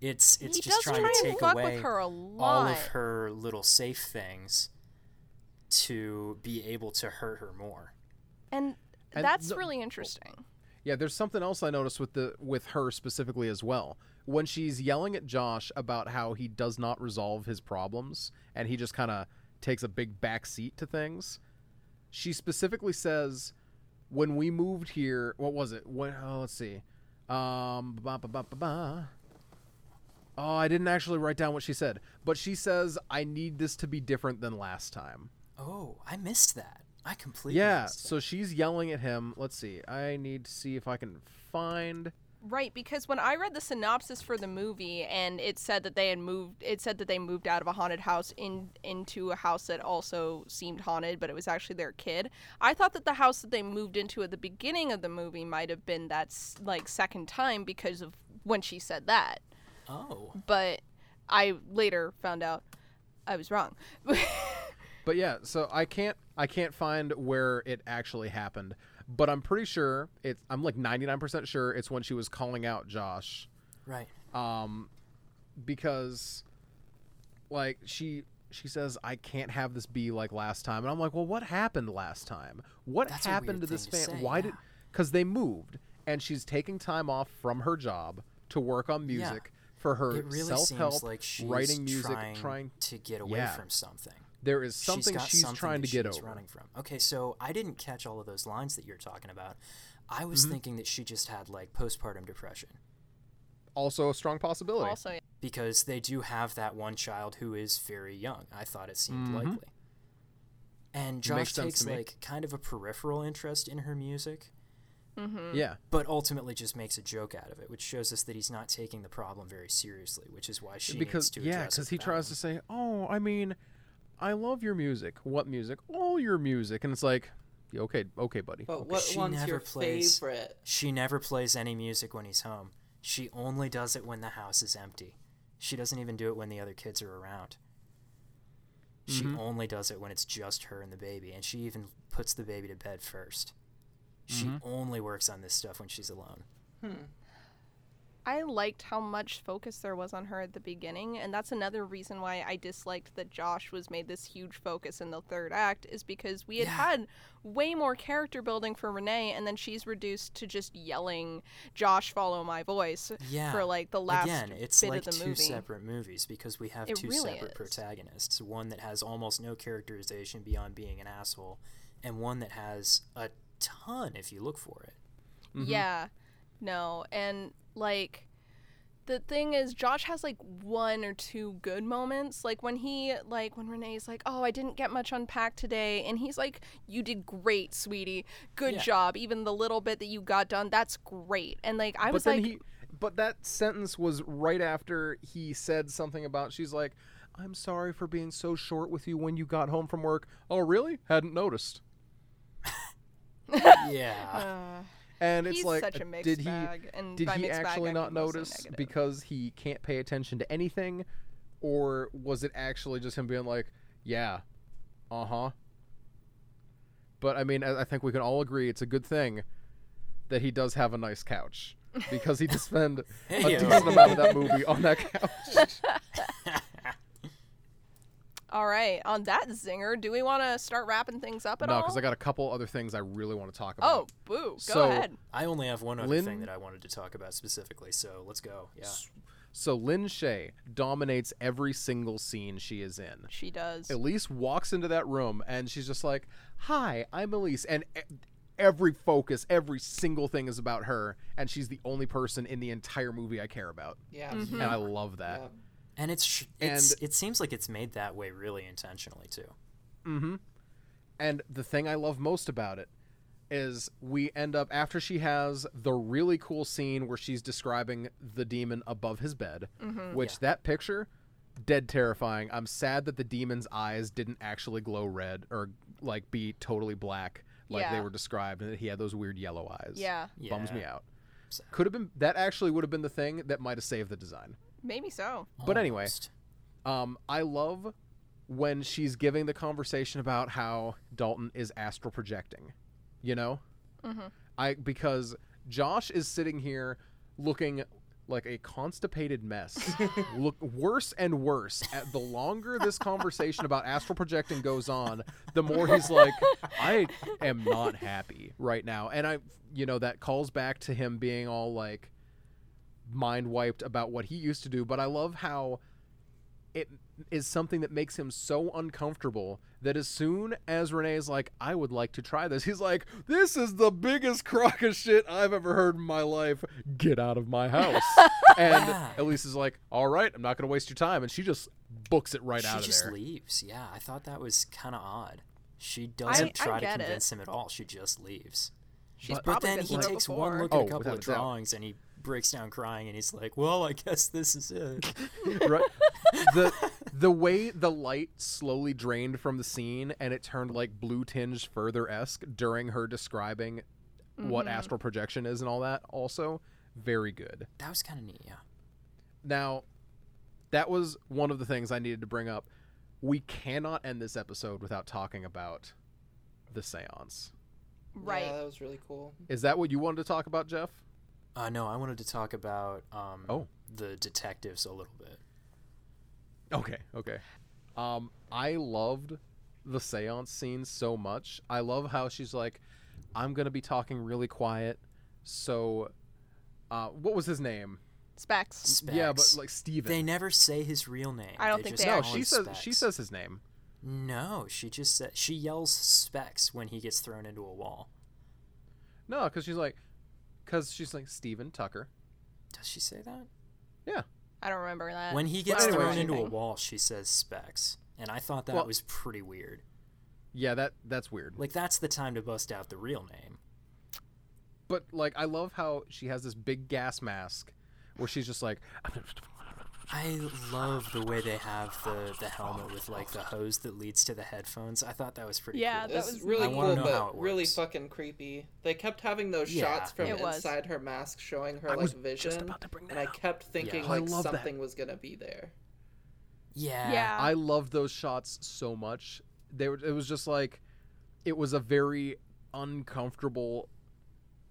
It's it's he just trying try to take away with her a lot. all of her little safe things to be able to hurt her more. and, And that's the- really interesting. Yeah, there's something else I noticed with the with her specifically as well. When she's yelling at Josh about how he does not resolve his problems and he just kind of takes a big back seat to things, she specifically says, "When we moved here, what was it? When oh, let's see, um, ba ba ba ba ba." Oh, I didn't actually write down what she said, but she says, "I need this to be different than last time." Oh, I missed that. I completely Yeah, missed so she's yelling at him. Let's see. I need to see if I can find. Right, because when I read the synopsis for the movie and it said that they had moved it said that they moved out of a haunted house in into a house that also seemed haunted, but it was actually their kid. I thought that the house that they moved into at the beginning of the movie might have been that like second time because of when she said that. Oh, But I later found out I was wrong. But yeah, so I can't I can't find where it actually happened, but I'm pretty sure it's I'm like 99% sure it's when she was calling out Josh right. um because like she she says I can't have this be like last time and I'm like, "Well, what happened last time? What That's happened to this thing to family? say, Why yeah. did cuz they moved and she's taking time off from her job to work on Yeah. music for her It really self-help seems like she's writing music trying, trying to get away Yeah. from something. There is something got she's, something trying to get she's over. running from. Okay, so I didn't catch all of those lines that you're talking about. I was Mm-hmm. thinking that she just had like postpartum depression. also a strong possibility. Also, yeah. because they do have that one child who is very young. I thought it seemed Mhm. likely. And Josh takes like kind of a peripheral interest in her music, hmm yeah. but ultimately just makes a joke out of it, which shows us that he's not taking the problem very seriously, which is why she because needs to yeah, address it because he tries one. to say, "Oh, I mean, I love your music. What music? All your music." And it's like, "Okay, okay, buddy." But okay. what She one's never your plays- favorite? She never plays any music when he's home. She only does it when the house is empty. She doesn't even do it when the other kids are around. She Mhm. only does it when it's just her and the baby, and she even puts the baby to bed first. She Mhm. only works on this stuff when she's alone. Hmm. I liked how much focus there was on her at the beginning, and that's another reason why I disliked that Josh was made this huge focus in the third act, is because we had Yeah. had way more character building for Renee, and then she's reduced to just yelling, "Josh, follow my voice," Yeah. for like the last Again, it's bit like of the two movie. separate movies because we have It two really separate is. protagonists. One that has almost no characterization beyond being an asshole, and one that has a ton if you look for it. Mhm. Yeah. No, and like the thing is Josh has like one or two good moments like when he like when Renee's like, "Oh, I didn't get much unpacked today." And he's like, "You did great, sweetie. Good Yeah. job. Even the little bit that you got done, that's great." And like I but was then like he, but that sentence was right after he said something about. She's like, "I'm sorry for being so short with you when you got home from work." Oh, really? Hadn't noticed. yeah. uh, And it's he's like, such a uh, mixed did he? bag. And Did by he mixed bag, actually I not mean mostly notice negative. because he can't pay attention to anything, or was it actually just him being like, "Yeah, uh huh"? But I mean, I I think we can all agree it's a good thing that he does have a nice couch because he did spend a Hey-o. decent amount of that movie on that couch. All right, on that zinger, do we want to start wrapping things up at no, all? No, because I got a couple other things I really want to talk about. Oh, boo. Go So- ahead. I only have one other Lin- thing that I wanted to talk about specifically, so let's go. Yeah. So Lin Shaye dominates every single scene she is in. She does. Elise walks into that room and she's just like, "Hi, I'm Elise," and every focus, every single thing is about her, and she's the only person in the entire movie I care about, Yeah. Mhm. and I love that. yeah. And it's, sh- And- it's it seems like it's made that way really intentionally too. Mm-hmm. And the thing I love most about it is we end up after she has the really cool scene where she's describing the demon above his bed, Mhm. which Yeah. that picture dead terrifying. I'm sad that the demon's eyes didn't actually glow red or like be totally black like they were described and that he had those weird yellow eyes. Yeah, Bums me out. Could have been that actually would have been the thing that might have saved the design. Maybe so. But anyway, Almost. Um, I love when she's giving the conversation about how Dalton is astral projecting. You know, Mhm. I because Josh is sitting here looking like a constipated mess. Look worse and worse. At the longer this conversation about astral projecting goes on, the more he's like, I am not happy right now. And I, you know, that calls back to him being all like mind wiped about what he used to do. But I love how it is something that makes him so uncomfortable that as soon as Renee is like, I would like to try this, he's like, This is the biggest crock of shit I've ever heard in my life. Get out of my house. and Elise is like, All right, I'm not going to waste your time. And she just books it right she out of there. She just leaves. Yeah, I thought that was kind of odd. She doesn't I try to get it. convince him at all. She just leaves. She's But- But then he takes before. one look Oh, at a oh, couple of a doubt. drawings and he breaks down crying and he's like, "Well, I guess this is it." right the the way the light slowly drained from the scene and it turned like blue tinged further esque during her describing what Mhm. astral projection is and all that also very good that was kind of neat. Yeah. now that was one of the things i needed to bring up we cannot end this episode without talking about the seance Right. Yeah, that was really cool. is that what you wanted to talk about jeff Uh, no, I wanted to talk about um, Oh. the detectives a little bit. Okay, okay. Um, I loved the seance scene so much. I love how she's like, I'm gonna be talking really quiet. So, uh, what was his name? Specs. Yeah, but like Steven. They never say his real name. I don't think just they no, she him says she says his name. No, she just said she yells Specs when he gets thrown into a wall. No, because she's like, because she's like Steven Tucker. Does she say that? Yeah. I don't remember that. When he gets anyway. thrown into a wall, she says Specs, and I thought that Well- was pretty weird. Yeah, that that's weird. Like that's the time to bust out the real name. But like, I love how she has this big gas mask, where she's just like, I love the way they have the the helmet with like the hose that leads to the headphones. I thought that was pretty Yeah, cool. that was really cool, know how but it really fucking creepy. They kept having those Yeah. shots from It was. inside her mask showing her I like was vision, about to bring that and I kept thinking Yeah. Like love that. something was gonna be there. Yeah. Yeah. I love those shots so much. They were, it was just like, it was a very uncomfortable,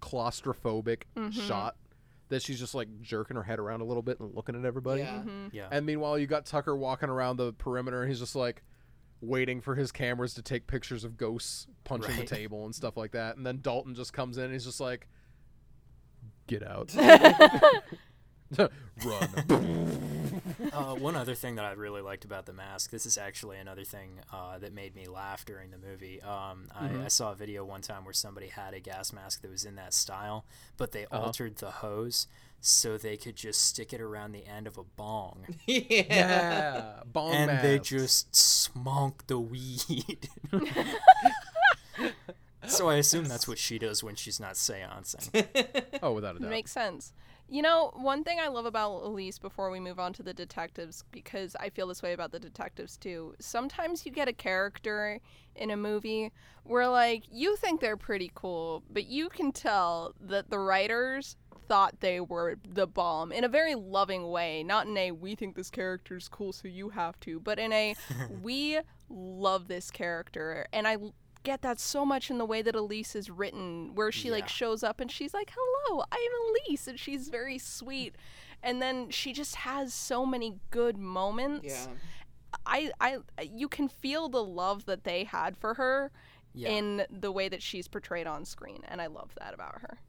claustrophobic Mhm. shot that she's just like jerking her head around a little bit and looking at everybody. Yeah. Mhm. Yeah. And meanwhile, you got Tucker walking around the perimeter, and he's just like waiting for his cameras to take pictures of ghosts punching Right. the table and stuff like that. And then Dalton just comes in, and he's just like, "Get out, run." uh, one other thing that I really liked about the mask. This is actually another thing uh, that made me laugh during the movie. Um, I, I saw a video one time where somebody had a gas mask that was in that style, but they Uh-huh. altered the hose so they could just stick it around the end of a bong, yeah. yeah, bomb and they just smunk the weed. So I assume that's what she does when she's not seancing. oh, without a doubt. Makes sense. You know, one thing I love about Elise before we move on to the detectives, because I feel this way about the detectives too. Sometimes you get a character in a movie where, like, you think they're pretty cool, but you can tell that the writers thought they were the bomb in a very loving way. Not in a, we think this character's cool, so you have to, but in a, we love this character. And I get that so much in the way that Elise is written, where she like shows up and she's like, "Hello, I'm Elise," and she's very sweet, and then she just has so many good moments. Yeah. I, I, you can feel the love that they had for her Yeah. in the way that she's portrayed on screen, and I love that about her.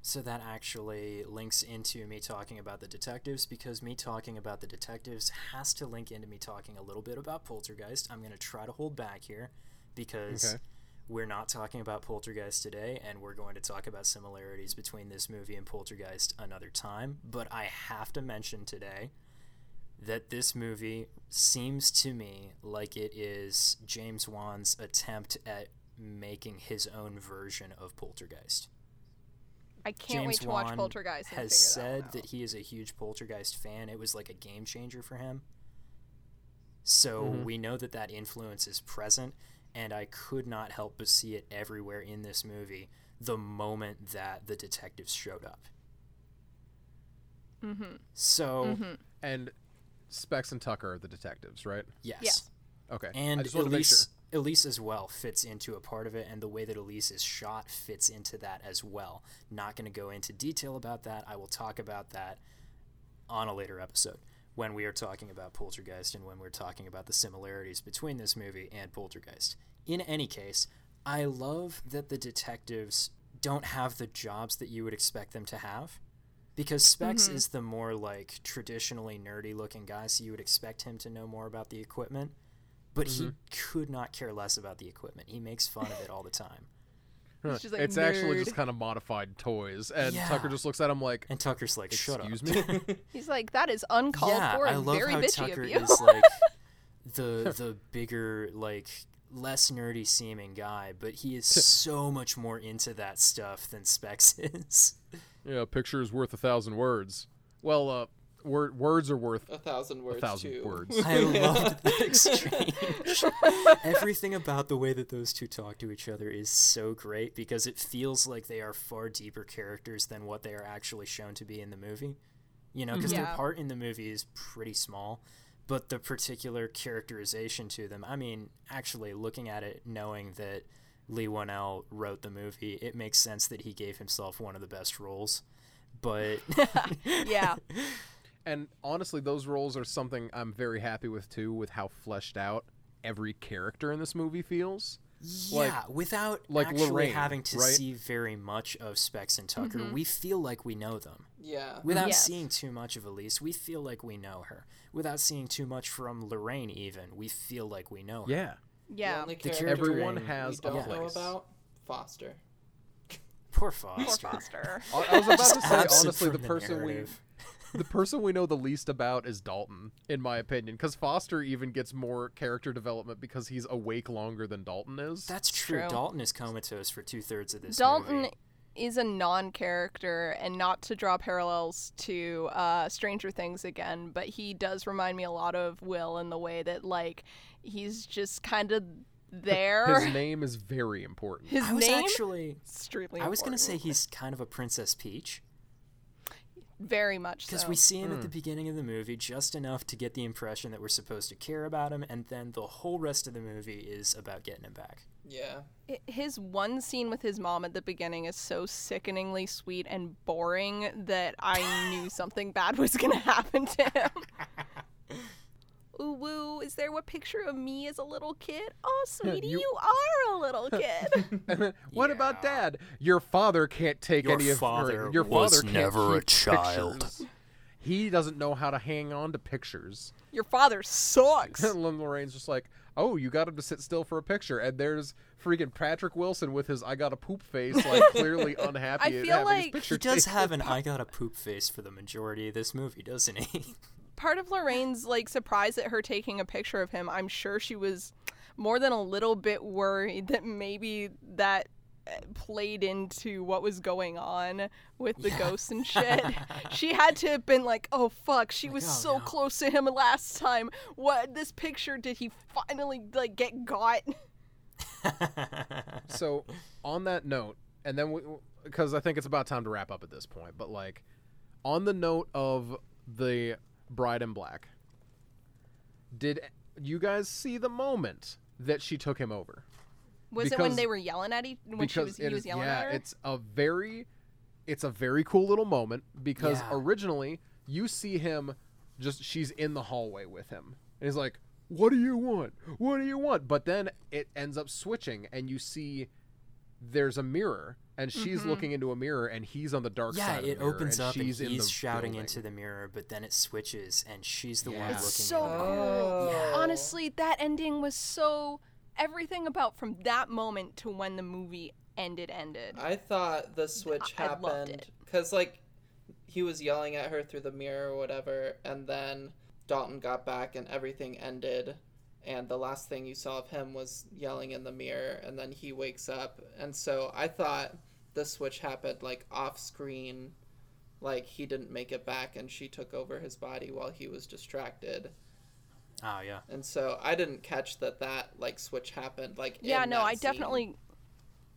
So that actually links into me talking about the detectives because me talking about the detectives has to link into me talking a little bit about Poltergeist. I'm going to try to hold back here because Okay. we're not talking about Poltergeist today and we're going to talk about similarities between this movie and Poltergeist another time. But I have to mention today that this movie seems to me like it is James Wan's attempt at making his own version of Poltergeist. I can't wait James to watch Poltergeist. And has figure said that, that, he is a huge Poltergeist fan. It was like a game changer for him. So Mhm. we know that that influence is present, and I could not help but see it everywhere in this movie the moment that the detectives showed up. Mm-hmm. So, Mm-hmm. and Specs and Tucker are the detectives, right? yes. Yes. Okay. And just wanted to make sure. Elise, Elise as well fits into a part of it, and the way that Elise is shot fits into that as well. Not going to go into detail about that. I will talk about that on a later episode when we are talking about Poltergeist and when we're talking about the similarities between this movie and Poltergeist. In any case, I love that the detectives don't have the jobs that you would expect them to have. Because Specs mm-hmm. is the more like traditionally nerdy looking guy, so you would expect him to know more about the equipment but he mm-hmm. could not care less about the equipment. He makes fun of it all the time. He's just like, it's actually just kind of modified toys, and Yeah. Tucker just looks at him like, And Tucker's like, "Shut up." "Excuse me." He's like, that is uncalled yeah, for I and love very how bitchy Tucker is like the the bigger, like less nerdy seeming guy, but he is so much more into that stuff than Specs is. yeah, a picture is worth a thousand words. Well, uh, word words are worth A thousand words. a thousand too. words. I loved that exchange. Everything about the way that those two talk to each other is so great because it feels like they are far deeper characters than what they are actually shown to be in the movie. You know, because their part in the movie is pretty small, but the particular characterization to them, I mean, actually looking at it, knowing that Leigh Whannell wrote the movie, it makes sense that he gave himself one of the best roles. But yeah. And honestly, those roles are something I'm very happy with too, with how fleshed out every character in this movie feels. Like- Yeah, without like actually Lorraine, having to right? see very much of Specs and Tucker, Mm-hmm. we feel like we know them. Yeah. Without Yes. seeing too much of Elise, we feel like we know her. Without seeing too much from Lorraine, even, we feel like we know her. Yeah. Yeah. only The character Everyone has we a don't know place. about Foster. Poor Foster. Poor Foster. Foster. I I was about to say, honestly, the from person we narrative. the person we know the least about is Dalton, in my opinion, because Foster even gets more character development because he's awake longer than Dalton is. That's true. True. Dalton is comatose for two thirds of this Dalton movie. is a non-character, and not to draw parallels to uh, Stranger Things again, but he does remind me a lot of Will in the way that like he's just kind of there. His name is very important. His I was name actually. extremely. I was gonna say he's kind of a Princess Peach very much because so. we see him Hmm. at the beginning of the movie just enough to get the impression that we're supposed to care about him, and then the whole rest of the movie is about getting him back. Yeah. I- his one scene with his mom at the beginning is so sickeningly sweet and boring that I knew something bad was gonna happen to him. Ooh woo, is there a picture of me as a little kid? Oh, sweetie, You- you, are a little kid. And then, what about Dad? Your father can't take Your any of or father your was father can't never a child. pictures. He doesn't know how to hang on to pictures. Your father sucks. And Lorraine's just like, oh, you got him to sit still for a picture, and there's freaking Patrick Wilson with his "I got a poop face," like clearly unhappy. I at feel like- his picture He does taken. have an I got a poop face for the majority of this movie, doesn't he? Part of Lorraine's like surprise at her taking a picture of him. I'm sure she was more than a little bit worried that maybe that uh, played into what was going on with the Yeah. ghosts and shit. she had to have been like, "Oh fuck, she was oh, so no." close to him last time. What this picture did he finally like get got?" so on that note, and then because I think it's about time to wrap up at this point, but like on the note of the bride in black, did you guys see the moment that she took him over? Was it when they were yelling at each when she was it he was is- yelling yeah, at her? it's a very, it's a very cool little moment because Yeah. originally you see him, just she's in the hallway with him, and he's like, "What do you want? What do you want?" But then it ends up switching, and you see there's a mirror, and she's Mm-hmm. looking into a mirror, and he's on the dark yeah, side. of it the mirror, opens and up and she's in he's the shouting building. into the mirror, but then it switches and she's the one Yeah. looking It's so at him. cool. Yeah. Honestly, that ending was so everything about from that moment to when the movie ended ended. I thought the switch I happened because like he was yelling at her through the mirror or whatever, and then Dalton got back and everything ended. And the last thing you saw of him was yelling in the mirror, and then he wakes up. And so I thought the switch happened like off screen, like he didn't make it back, and she took over his body while he was distracted. Oh yeah. And so I didn't catch that that like switch happened. Like yeah, in no, that I scene. definitely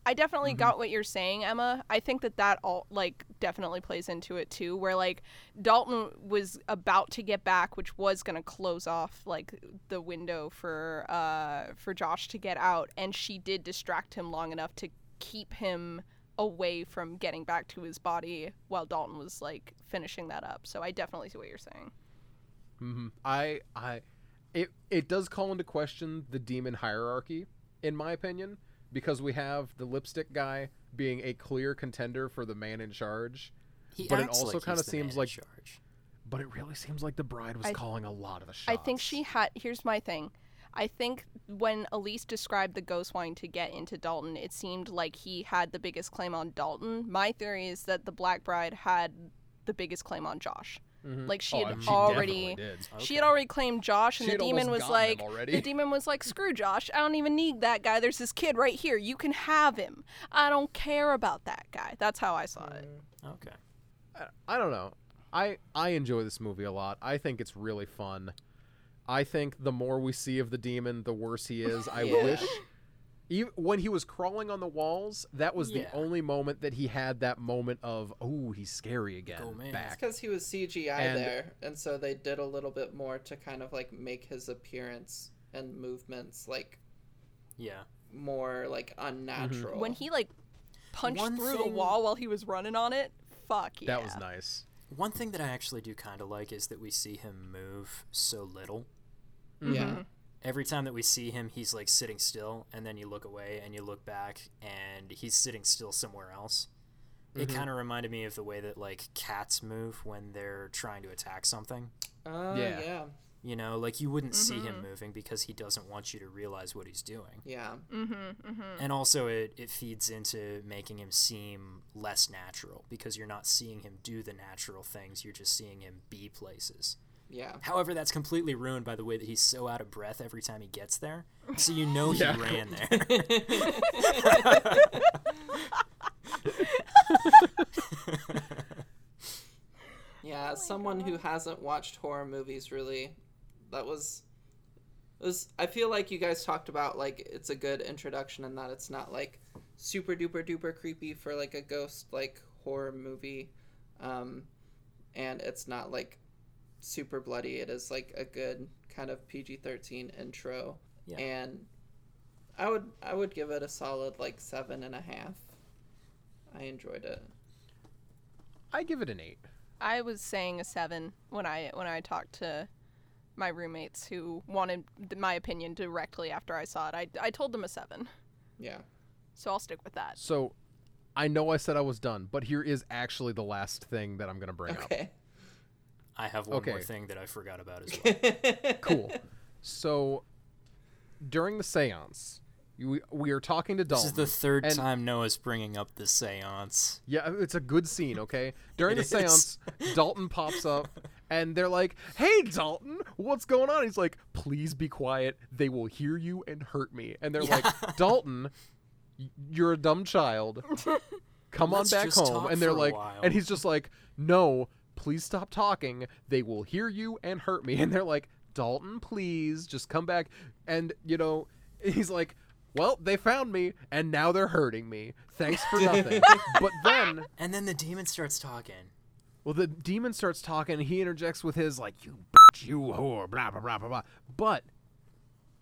I definitely Mm-hmm. got what you're saying, Emma. I think that that all like definitely plays into it too where like Dalton was about to get back which was going to close off like the window for uh for Josh to get out and she did distract him long enough to keep him away from getting back to his body while Dalton was like finishing that up. So I definitely see what you're saying. hmm I, I, it it does call into question the demon hierarchy, in my opinion, because we have the lipstick guy being a clear contender for the man in charge, He But it also like kinda seems like- charge. but it really seems like the bride was I- calling a lot of the shots. I think she had. Here's my thing. I think when Elise described the ghost wanting to get into Dalton, it seemed like he had the biggest claim on Dalton. My theory is that the Black Bride had the biggest claim on Josh. Mhm. Like she Oh, had she already, definitely did. she had already claimed Josh, and She the demon was like, the demon was like, screw Josh, I don't even need that guy. There's this kid right here. You can have him. I don't care about that guy. That's how I saw it. Okay. I- I don't know. I I enjoy this movie a lot. I think it's really fun. I think the more we see of the demon, the worse he is. I Yeah. wish even when he was crawling on the walls, that was the only moment that he had that moment of, "Oh, he's scary again." Oh, man. It's because he was CGI And- there, and so they did a little bit more to kind of like make his appearance and movements like Yeah. more like unnatural. Mm-hmm. When he like punched One through the wall while he was running on it, fuck yeah. That was nice. One thing that I actually do kind of like is that we see him move so little. yeah, mm-hmm. Every time that we see him, he's like sitting still, and then you look away and you look back, and he's sitting still somewhere else. It kind of reminded me of the way that like cats move when they're trying to attack something. uh, Yeah. yeah, You know, like you wouldn't see Mm-hmm. him moving because he doesn't want you to realize what he's doing. Yeah. Mhm. Mhm. And also, it, it feeds into making him seem less natural because you're not seeing him do the natural things, you're just seeing him be places. Yeah. However, that's completely ruined by the way that he's so out of breath every time he gets there. So you know he Yeah. ran there. Yeah, as someone who hasn't watched horror movies really, that was was I feel like you guys talked about like it's a good introduction and that it's not like super duper duper creepy for like a ghost like horror movie. Um and it's not like super bloody. It is like a good kind of PG-13 intro. Yeah. And I would I would give it a solid like seven and a half. I enjoyed it. I give it an eight. I was saying a seven when I when I talked to my roommates who wanted my opinion directly after I saw it. I, I told them a seven, Yeah. so I'll stick with that. So, I know I said I was done, but here is actually the last thing that I'm gonna bring up. Okay. I have one more thing that I forgot about as well. Cool. So, during the séance, you, we are talking to Dalton. This is the third time Noah's bringing up the seance. Yeah, it's a good scene, okay? During It the is. seance, Dalton pops up and they're like, Hey, Dalton, what's going on? He's like, Please be quiet. They will hear you and hurt me. And they're like, Dalton, you're a dumb child. Come Let's on back home. And they're like, and he's just like, No, please stop talking. They will hear you and hurt me. And they're like, Dalton, please just come back. And, you know, he's like, well, they found me, and now they're hurting me. Thanks for nothing. but then And then the demon starts talking. well, the demon starts talking, and he interjects with his like, "You bitch, you whore," blah blah blah blah blah. But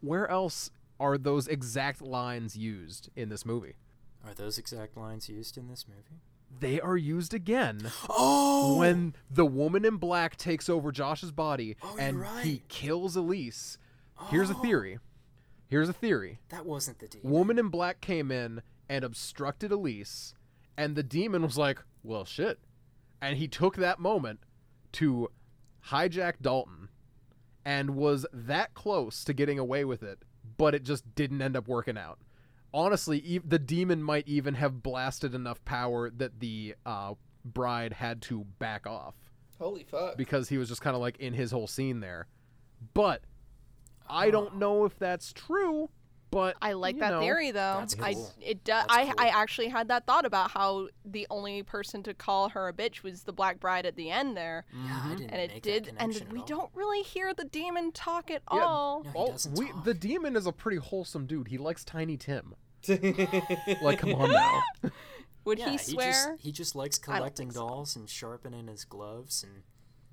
where else are those exact lines used in this movie? Are those exact lines used in this movie? They are used again Oh! when the woman in black takes over Josh's body Oh, and he right. Oh. kills Elise. Here's a oh. theory. Here's a theory. that wasn't the demon. Woman in black came in and obstructed Elise, and the demon was like, "Well, shit," and he took that moment to hijack Dalton, and was that close to getting away with it, but it just didn't end up working out. Honestly, e- the demon might even have blasted enough power that the uh, bride had to back off Holy fuck. because he was just kind of like in his whole scene there. But I don't know if that's true. But I like that know, theory though. That's I cool. it does. That's I cool. I actually had that thought about how the only person to call her a bitch was the black bride at the end there, Yeah, I didn't and it make did. That And connection at we all. don't really hear the demon talk at Yeah, all. No, he all- doesn't we, talk. the demon is a pretty wholesome dude. He likes Tiny Tim. Like, come on now. Would yeah, he just swear? he just likes I don't collecting so. dolls and sharpening his gloves and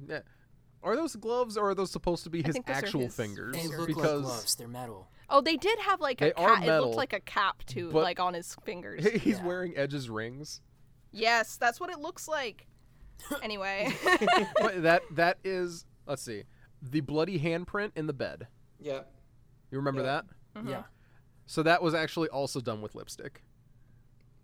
Yeah. Are those gloves or are those supposed to be his think those are actual his fingers? they look because like gloves. They're metal. Oh, they did have like a They are cap. It looked like a cap too, like on his fingers. he's Yeah. wearing Edge's rings. yes, that's what it looks like. Anyway, but that that is let's see. The bloody handprint in the bed. yeah. You remember Yeah. that? Mm-hmm. Yeah. So that was actually also done with lipstick.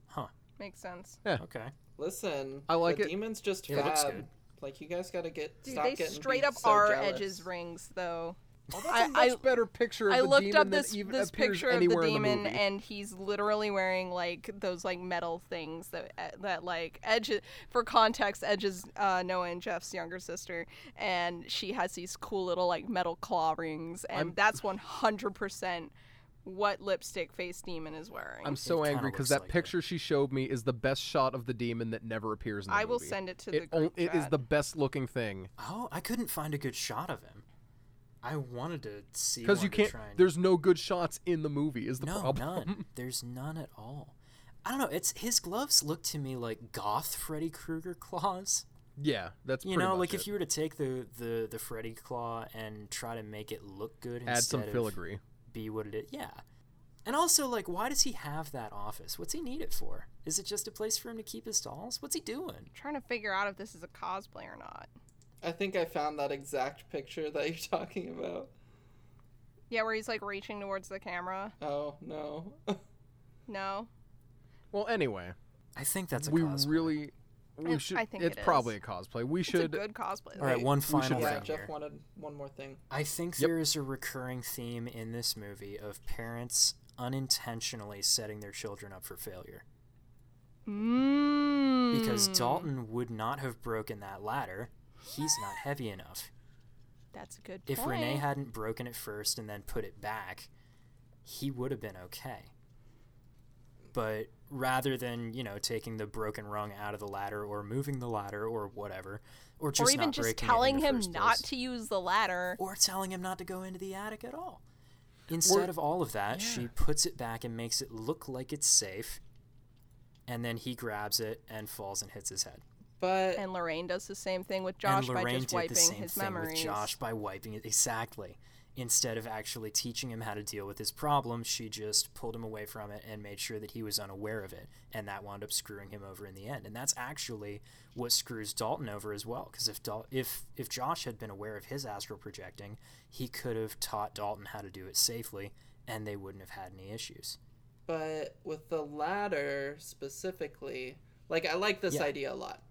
Huh. makes sense. Yeah. Okay. Listen, I like the it. demon's just It looks fab. good. Like you guys gotta get Dude, stop they getting straight up so are jealous. Edge's rings though. Oh, I- that's a much I- better picture of I the looked demon up than this even this picture of the anywhere in demon, movie. and he's literally wearing like those like metal things that uh, that like Edge. For context, Edge is uh, Noah and Jeff's younger sister, and she has these cool little like metal claw rings, and I'm- that's one hundred percent what lipstick face demon is wearing. I'm so kinda angry because looks that like it. picture she showed me is the best shot of the demon that never appears in the movie. I will movie. send it to it, the on- group it is chat. the best looking thing Oh, I couldn't find a good shot of him. I wanted to see because one you to can't. try and- There's no good shots in the movie. Is the no, problem? none. There's none at all. I don't know. It's his gloves look to me like goth Freddy Krueger claws. yeah, that's You pretty know, much like it. if you were to take the, the the Freddy claw and try to make it look good add some instead of filigree. Be what it is. Yeah. And also, like, why does he have that office? What's he need it for? Is it just a place for him to keep his dolls? What's he doing? trying to figure out if this is a cosplay or not. I think I found that exact picture that you're talking about. Yeah, where he's like reaching towards the camera. Oh no. No. Well, anyway, I think that's a we cosplay. really we I- should. I think it's it is. probably a cosplay. We should. It's a should. good cosplay. All right, one we should- final Yeah, thing Jeff here. wanted one more thing. I think Yep. there is a recurring theme in this movie of parents unintentionally setting their children up for failure. Mm. Because Dalton would not have broken that ladder. He's not heavy enough. That's a good If point. Renai hadn't broken it first and then put it back, he would have been okay. But rather than, you know, taking the broken rung out of the ladder or moving the ladder or whatever, or just or even not just breaking telling him not place, to use the ladder. or telling him not to go into the attic at all. Instead of all of that, she puts it back and makes it look like it's safe. And then he grabs it and falls and hits his head. But And Lorraine does the same thing with Josh and by just did wiping the same his thing memories. with Josh by wiping it exactly. Instead of actually teaching him how to deal with his problem, she just pulled him away from it and made sure that he was unaware of it, and that wound up screwing him over in the end. And that's actually what screws Dalton over as well, because if Dal- if if Josh had been aware of his astral projecting, he could have taught Dalton how to do it safely, and they wouldn't have had any issues. but with the ladder specifically, like I like this Yeah. idea a lot.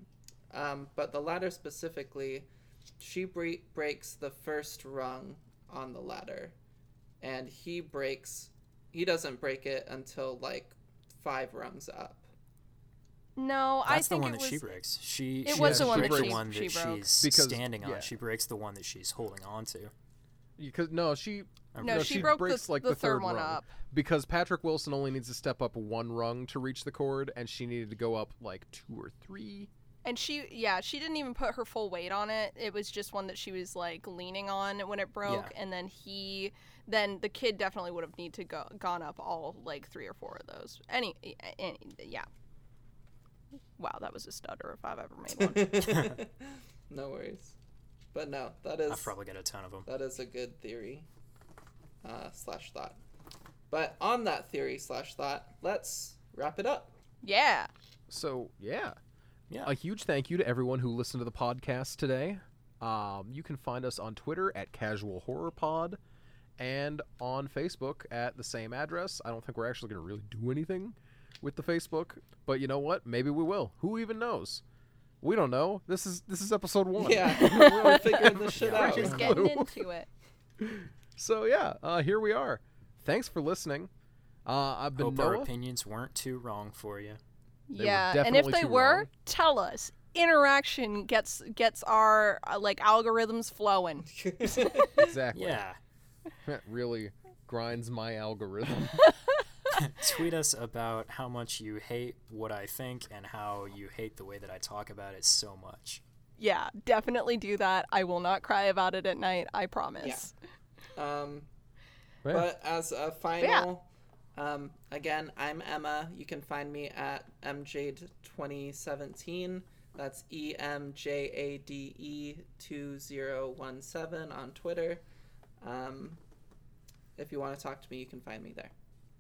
Um, but the ladder specifically, she bre- breaks the first rung on the ladder, and he breaks. He doesn't break it until like five rungs up. No, That's I think the one it that she breaks. She It she was the doesn't one break that the she- one that broke. she's Because- standing on. yeah. She breaks the one that she's holding on to. Because no, she. No, she broke the- like the the, third one rung. up. Because Patrick Wilson only needs to step up one rung to reach the cord, and she needed to go up like two or three. And she, yeah, she didn't even put her full weight on it. It was just one that she was like leaning on when it broke, Yeah. and then he, then the kid definitely would have need to go gone up all like three or four of those. Any, any yeah. Wow, that was a stutter if I've ever made one. no worries. But no, that is I've probably got a ton of them. that is a good theory uh, slash thought. But on that theory slash thought, let's wrap it up. yeah. So yeah, Yeah. A huge thank you to everyone who listened to the podcast today. Um, you can find us on Twitter at Casual Horror Pod, and on Facebook at the same address. I don't think we're actually going to really do anything with the Facebook, but you know what? Maybe we will. Who even knows? We don't know. This is this is episode one. Yeah, we're really figuring this shit Yeah, We're out. just getting into it. So yeah, uh, here we are. Thanks for listening. Uh, I've been Hope our opinions weren't too wrong for you. They were yeah, and if they were, wrong. tell us. Interaction gets gets our uh, like algorithms flowing. Exactly. Yeah. That really grinds my algorithm. Tweet us about how much you hate what I think and how you hate the way that I talk about it so much. Yeah, definitely do that. I will not cry about it at night. I promise. Yeah. Um, But as a final, um, again, I'm Emma. You can find me at emjade2017. That's E M J A D E 2017 on Twitter. Um, if you want to talk to me, you can find me there.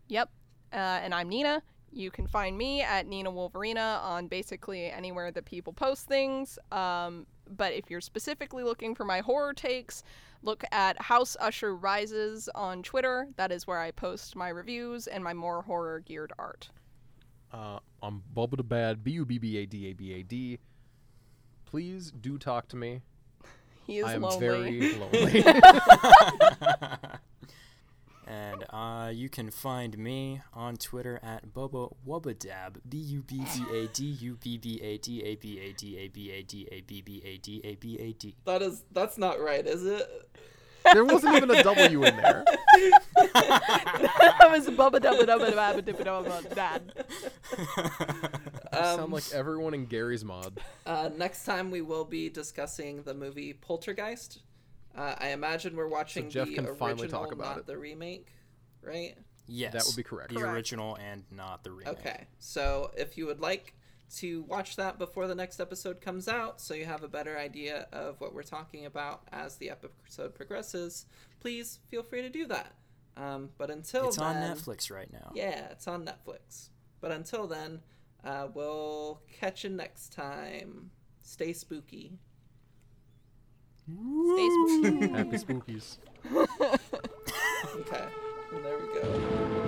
Yep. Uh, and I'm Nina. You can find me at Nina Wolverina on basically anywhere that people post things. Um, but if you're specifically looking for my horror takes, look at House Usher Rises on Twitter. That is where I post my reviews and my more horror geared art. Uh, I'm Bubba the Bad, B U B B A D A B A D. Please do talk to me. He is I am lonely. very lonely. And uh, you can find me on Twitter at Bubba Wubbadab, B U B B A D U B B A D A B A D A B A D A B B A D A B A D. That is that's not right, is it? there wasn't even a W in there. that was bubba dubba dubba dubba dubba dubba dad. You Um, sound like everyone in Garry's Mod. Uh, next time we will be discussing the movie Poltergeist. Uh, I imagine we're watching Jeff the can original, finally talk about not it. the remake, right? Yes. That would be correct. The Correct. original and not the remake. Okay, so if you would like to watch that before the next episode comes out, so you have a better idea of what we're talking about as the episode progresses, please feel free to do that. Um, but until It's on then, Netflix right now. Yeah, it's on Netflix. But until then, uh, we'll catch you next time. Stay spooky. Stay spooky. Happy spookies. Okay, there we go.